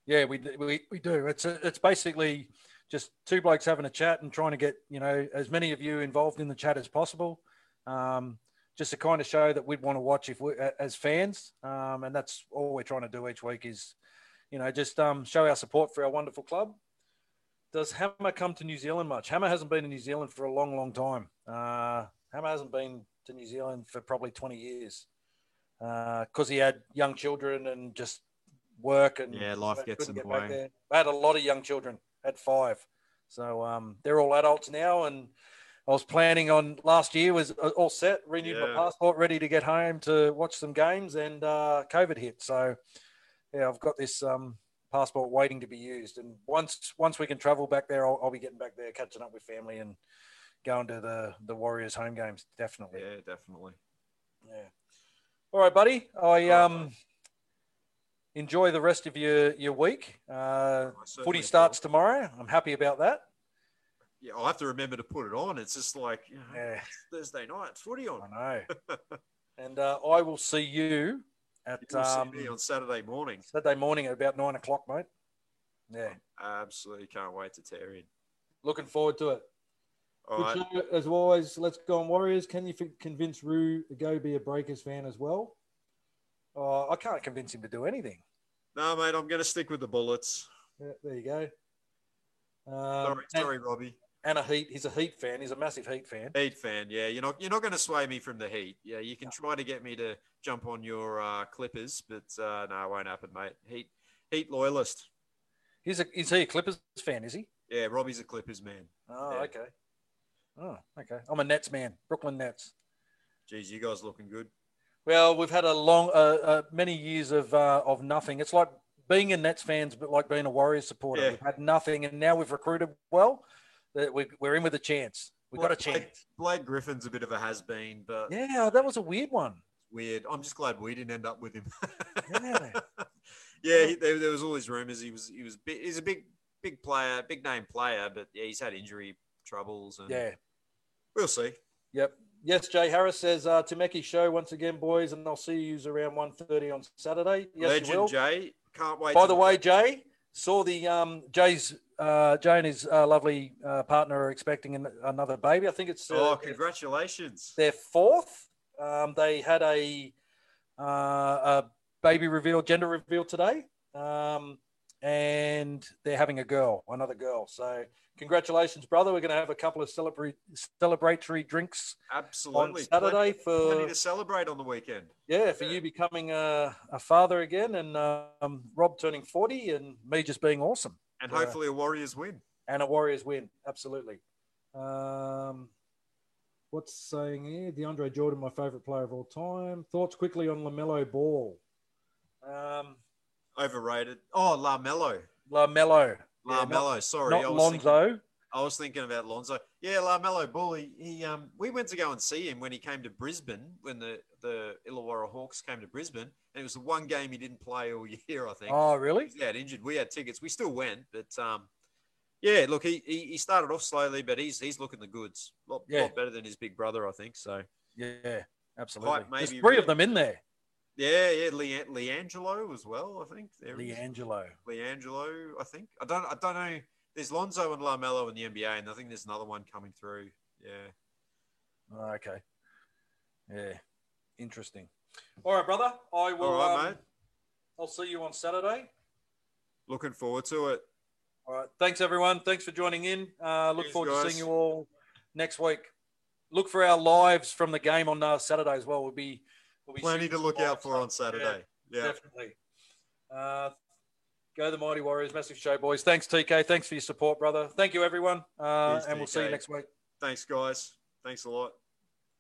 Yeah, we, we, we do. It's a, it's basically just two blokes having a chat and trying to get you know as many of you involved in the chat as possible. Um, just to kind of show that we'd want to watch if we as fans, um, and that's all we're trying to do each week is, you know, just um, show our support for our wonderful club. Does Hammer come to New Zealand much? Hammer hasn't been in New Zealand for a long, long time. Uh, Hammer hasn't been to New Zealand for probably 20 years because he had young children and just work and Yeah, life gets in the way. I had a lot of young children. Had five, so um, they're all adults now. And I was planning on last year was uh, all set, renewed my passport, ready to get home to watch some games, and uh, COVID hit. So yeah, I've got this um, passport waiting to be used. And once once we can travel back there, I'll, I'll be getting back there, catching up with family, and going to the the Warriors home games. Definitely. Yeah, definitely. Yeah. All right, buddy. I um enjoy the rest of your your week. Uh, footy will. starts tomorrow. I'm happy about that. Yeah, I'll have to remember to put it on. It's just like you know, Yeah, Thursday night, footy on. I know. and uh, I will see you at see um, me on Saturday morning. Saturday morning at about nine o'clock, mate. Yeah, I Absolutely can't wait to tear in. looking forward to it. All right. Good show, as always, let's go on Warriors. Can you f- convince Roo to go be a Breakers fan as well? Uh, I can't convince him to do anything. No, mate, I'm going to stick with the Bullets. Yeah, there you go. Um, Sorry, sorry, Robbie. And a Heat. He's a Heat fan. He's a massive Heat fan. Heat fan, yeah. You're not you're not going to sway me from the Heat. Yeah, you can try to get me to jump on your uh, Clippers, but uh, no, it won't happen, mate. Heat Heat loyalist. He's a is he a Clippers fan? Is he? Yeah, Robbie's a Clippers man. Oh, Yeah. okay. Oh, okay. I'm a Nets man. Brooklyn Nets. Geez, you guys looking good. Well, we've had a long, uh, uh, many years of uh, of nothing. It's like being a Nets fans, but like being a Warriors supporter. Yeah. We've had nothing, and now we've recruited well. We're in with a chance. We've got a chance. Blake Griffin's a bit of a has been, but Yeah, that was a weird one. weird. I'm just glad we didn't end up with him. Yeah. yeah, he, there, there was all these rumors. He was he was big, he's a big big player, big name player, but yeah, he's had injury troubles, and Yeah. we'll see. Yep. Yes, Jay Harris says uh, Temeki show once again, boys, and I'll see you around 1.30 on Saturday. Yes, Legend will. Jay, can't wait. By the way, Jay saw the um, Jay's uh, Jay and his uh, lovely uh, partner are expecting an, another baby. I think it's oh, congratulations! their fourth. Um, they had a, uh, a baby reveal, gender reveal today, um, and they're having a girl, another girl. So congratulations, brother. We're going to have a couple of celebratory celebratory drinks Absolutely, on Saturday plenty, for plenty to celebrate on the weekend. yeah, for Yeah. you becoming a, a father again, and um, Rob turning forty, and me just being awesome, And Yeah. hopefully a Warriors win. and a Warriors win. Absolutely. Um, what's saying here? DeAndre Jordan, my favorite player of all time. Thoughts quickly on LaMelo Ball. Um, Overrated. Oh, LaMelo. LaMelo, Yeah, LaMelo. Sorry, not I was thinking- Lonzo. I was thinking about Lonzo. Yeah, LaMelo Ball. He, he um we went to go and see him when he came to Brisbane when the the Illawarra Hawks came to Brisbane. And it was the one game he didn't play all year. I think. Oh, really? He had injured. We had tickets. We still went, but um, yeah. Look, he, he he started off slowly, but he's he's looking the goods. lot, Yeah. lot better than his big brother, I think. So Yeah, absolutely. There's three really. of them in there. yeah, yeah. Le- LiAngelo as well. I think there. LiAngelo. LiAngelo. I think. I don't. I don't know. There's Lonzo and LaMelo in the NBA, and I think there's another one coming through. Yeah. Oh, okay. Yeah, interesting. All right, brother. I will. All right, um, mate. I'll see you on Saturday. Looking forward to it. All right. Thanks, everyone. Thanks for joining in. Uh, look Cheers, forward to seeing you all next week. Look for our lives from the game on uh, Saturday as well. We'll be, we'll be Plenty to look out for on. Saturday. Yeah, Yeah. definitely. Uh, go the Mighty Warriors. Massive show, boys. Thanks, TK. Thanks for your support, brother. Thank you, everyone. Uh, Cheers, and we'll see you next week. Thanks, guys. Thanks a lot.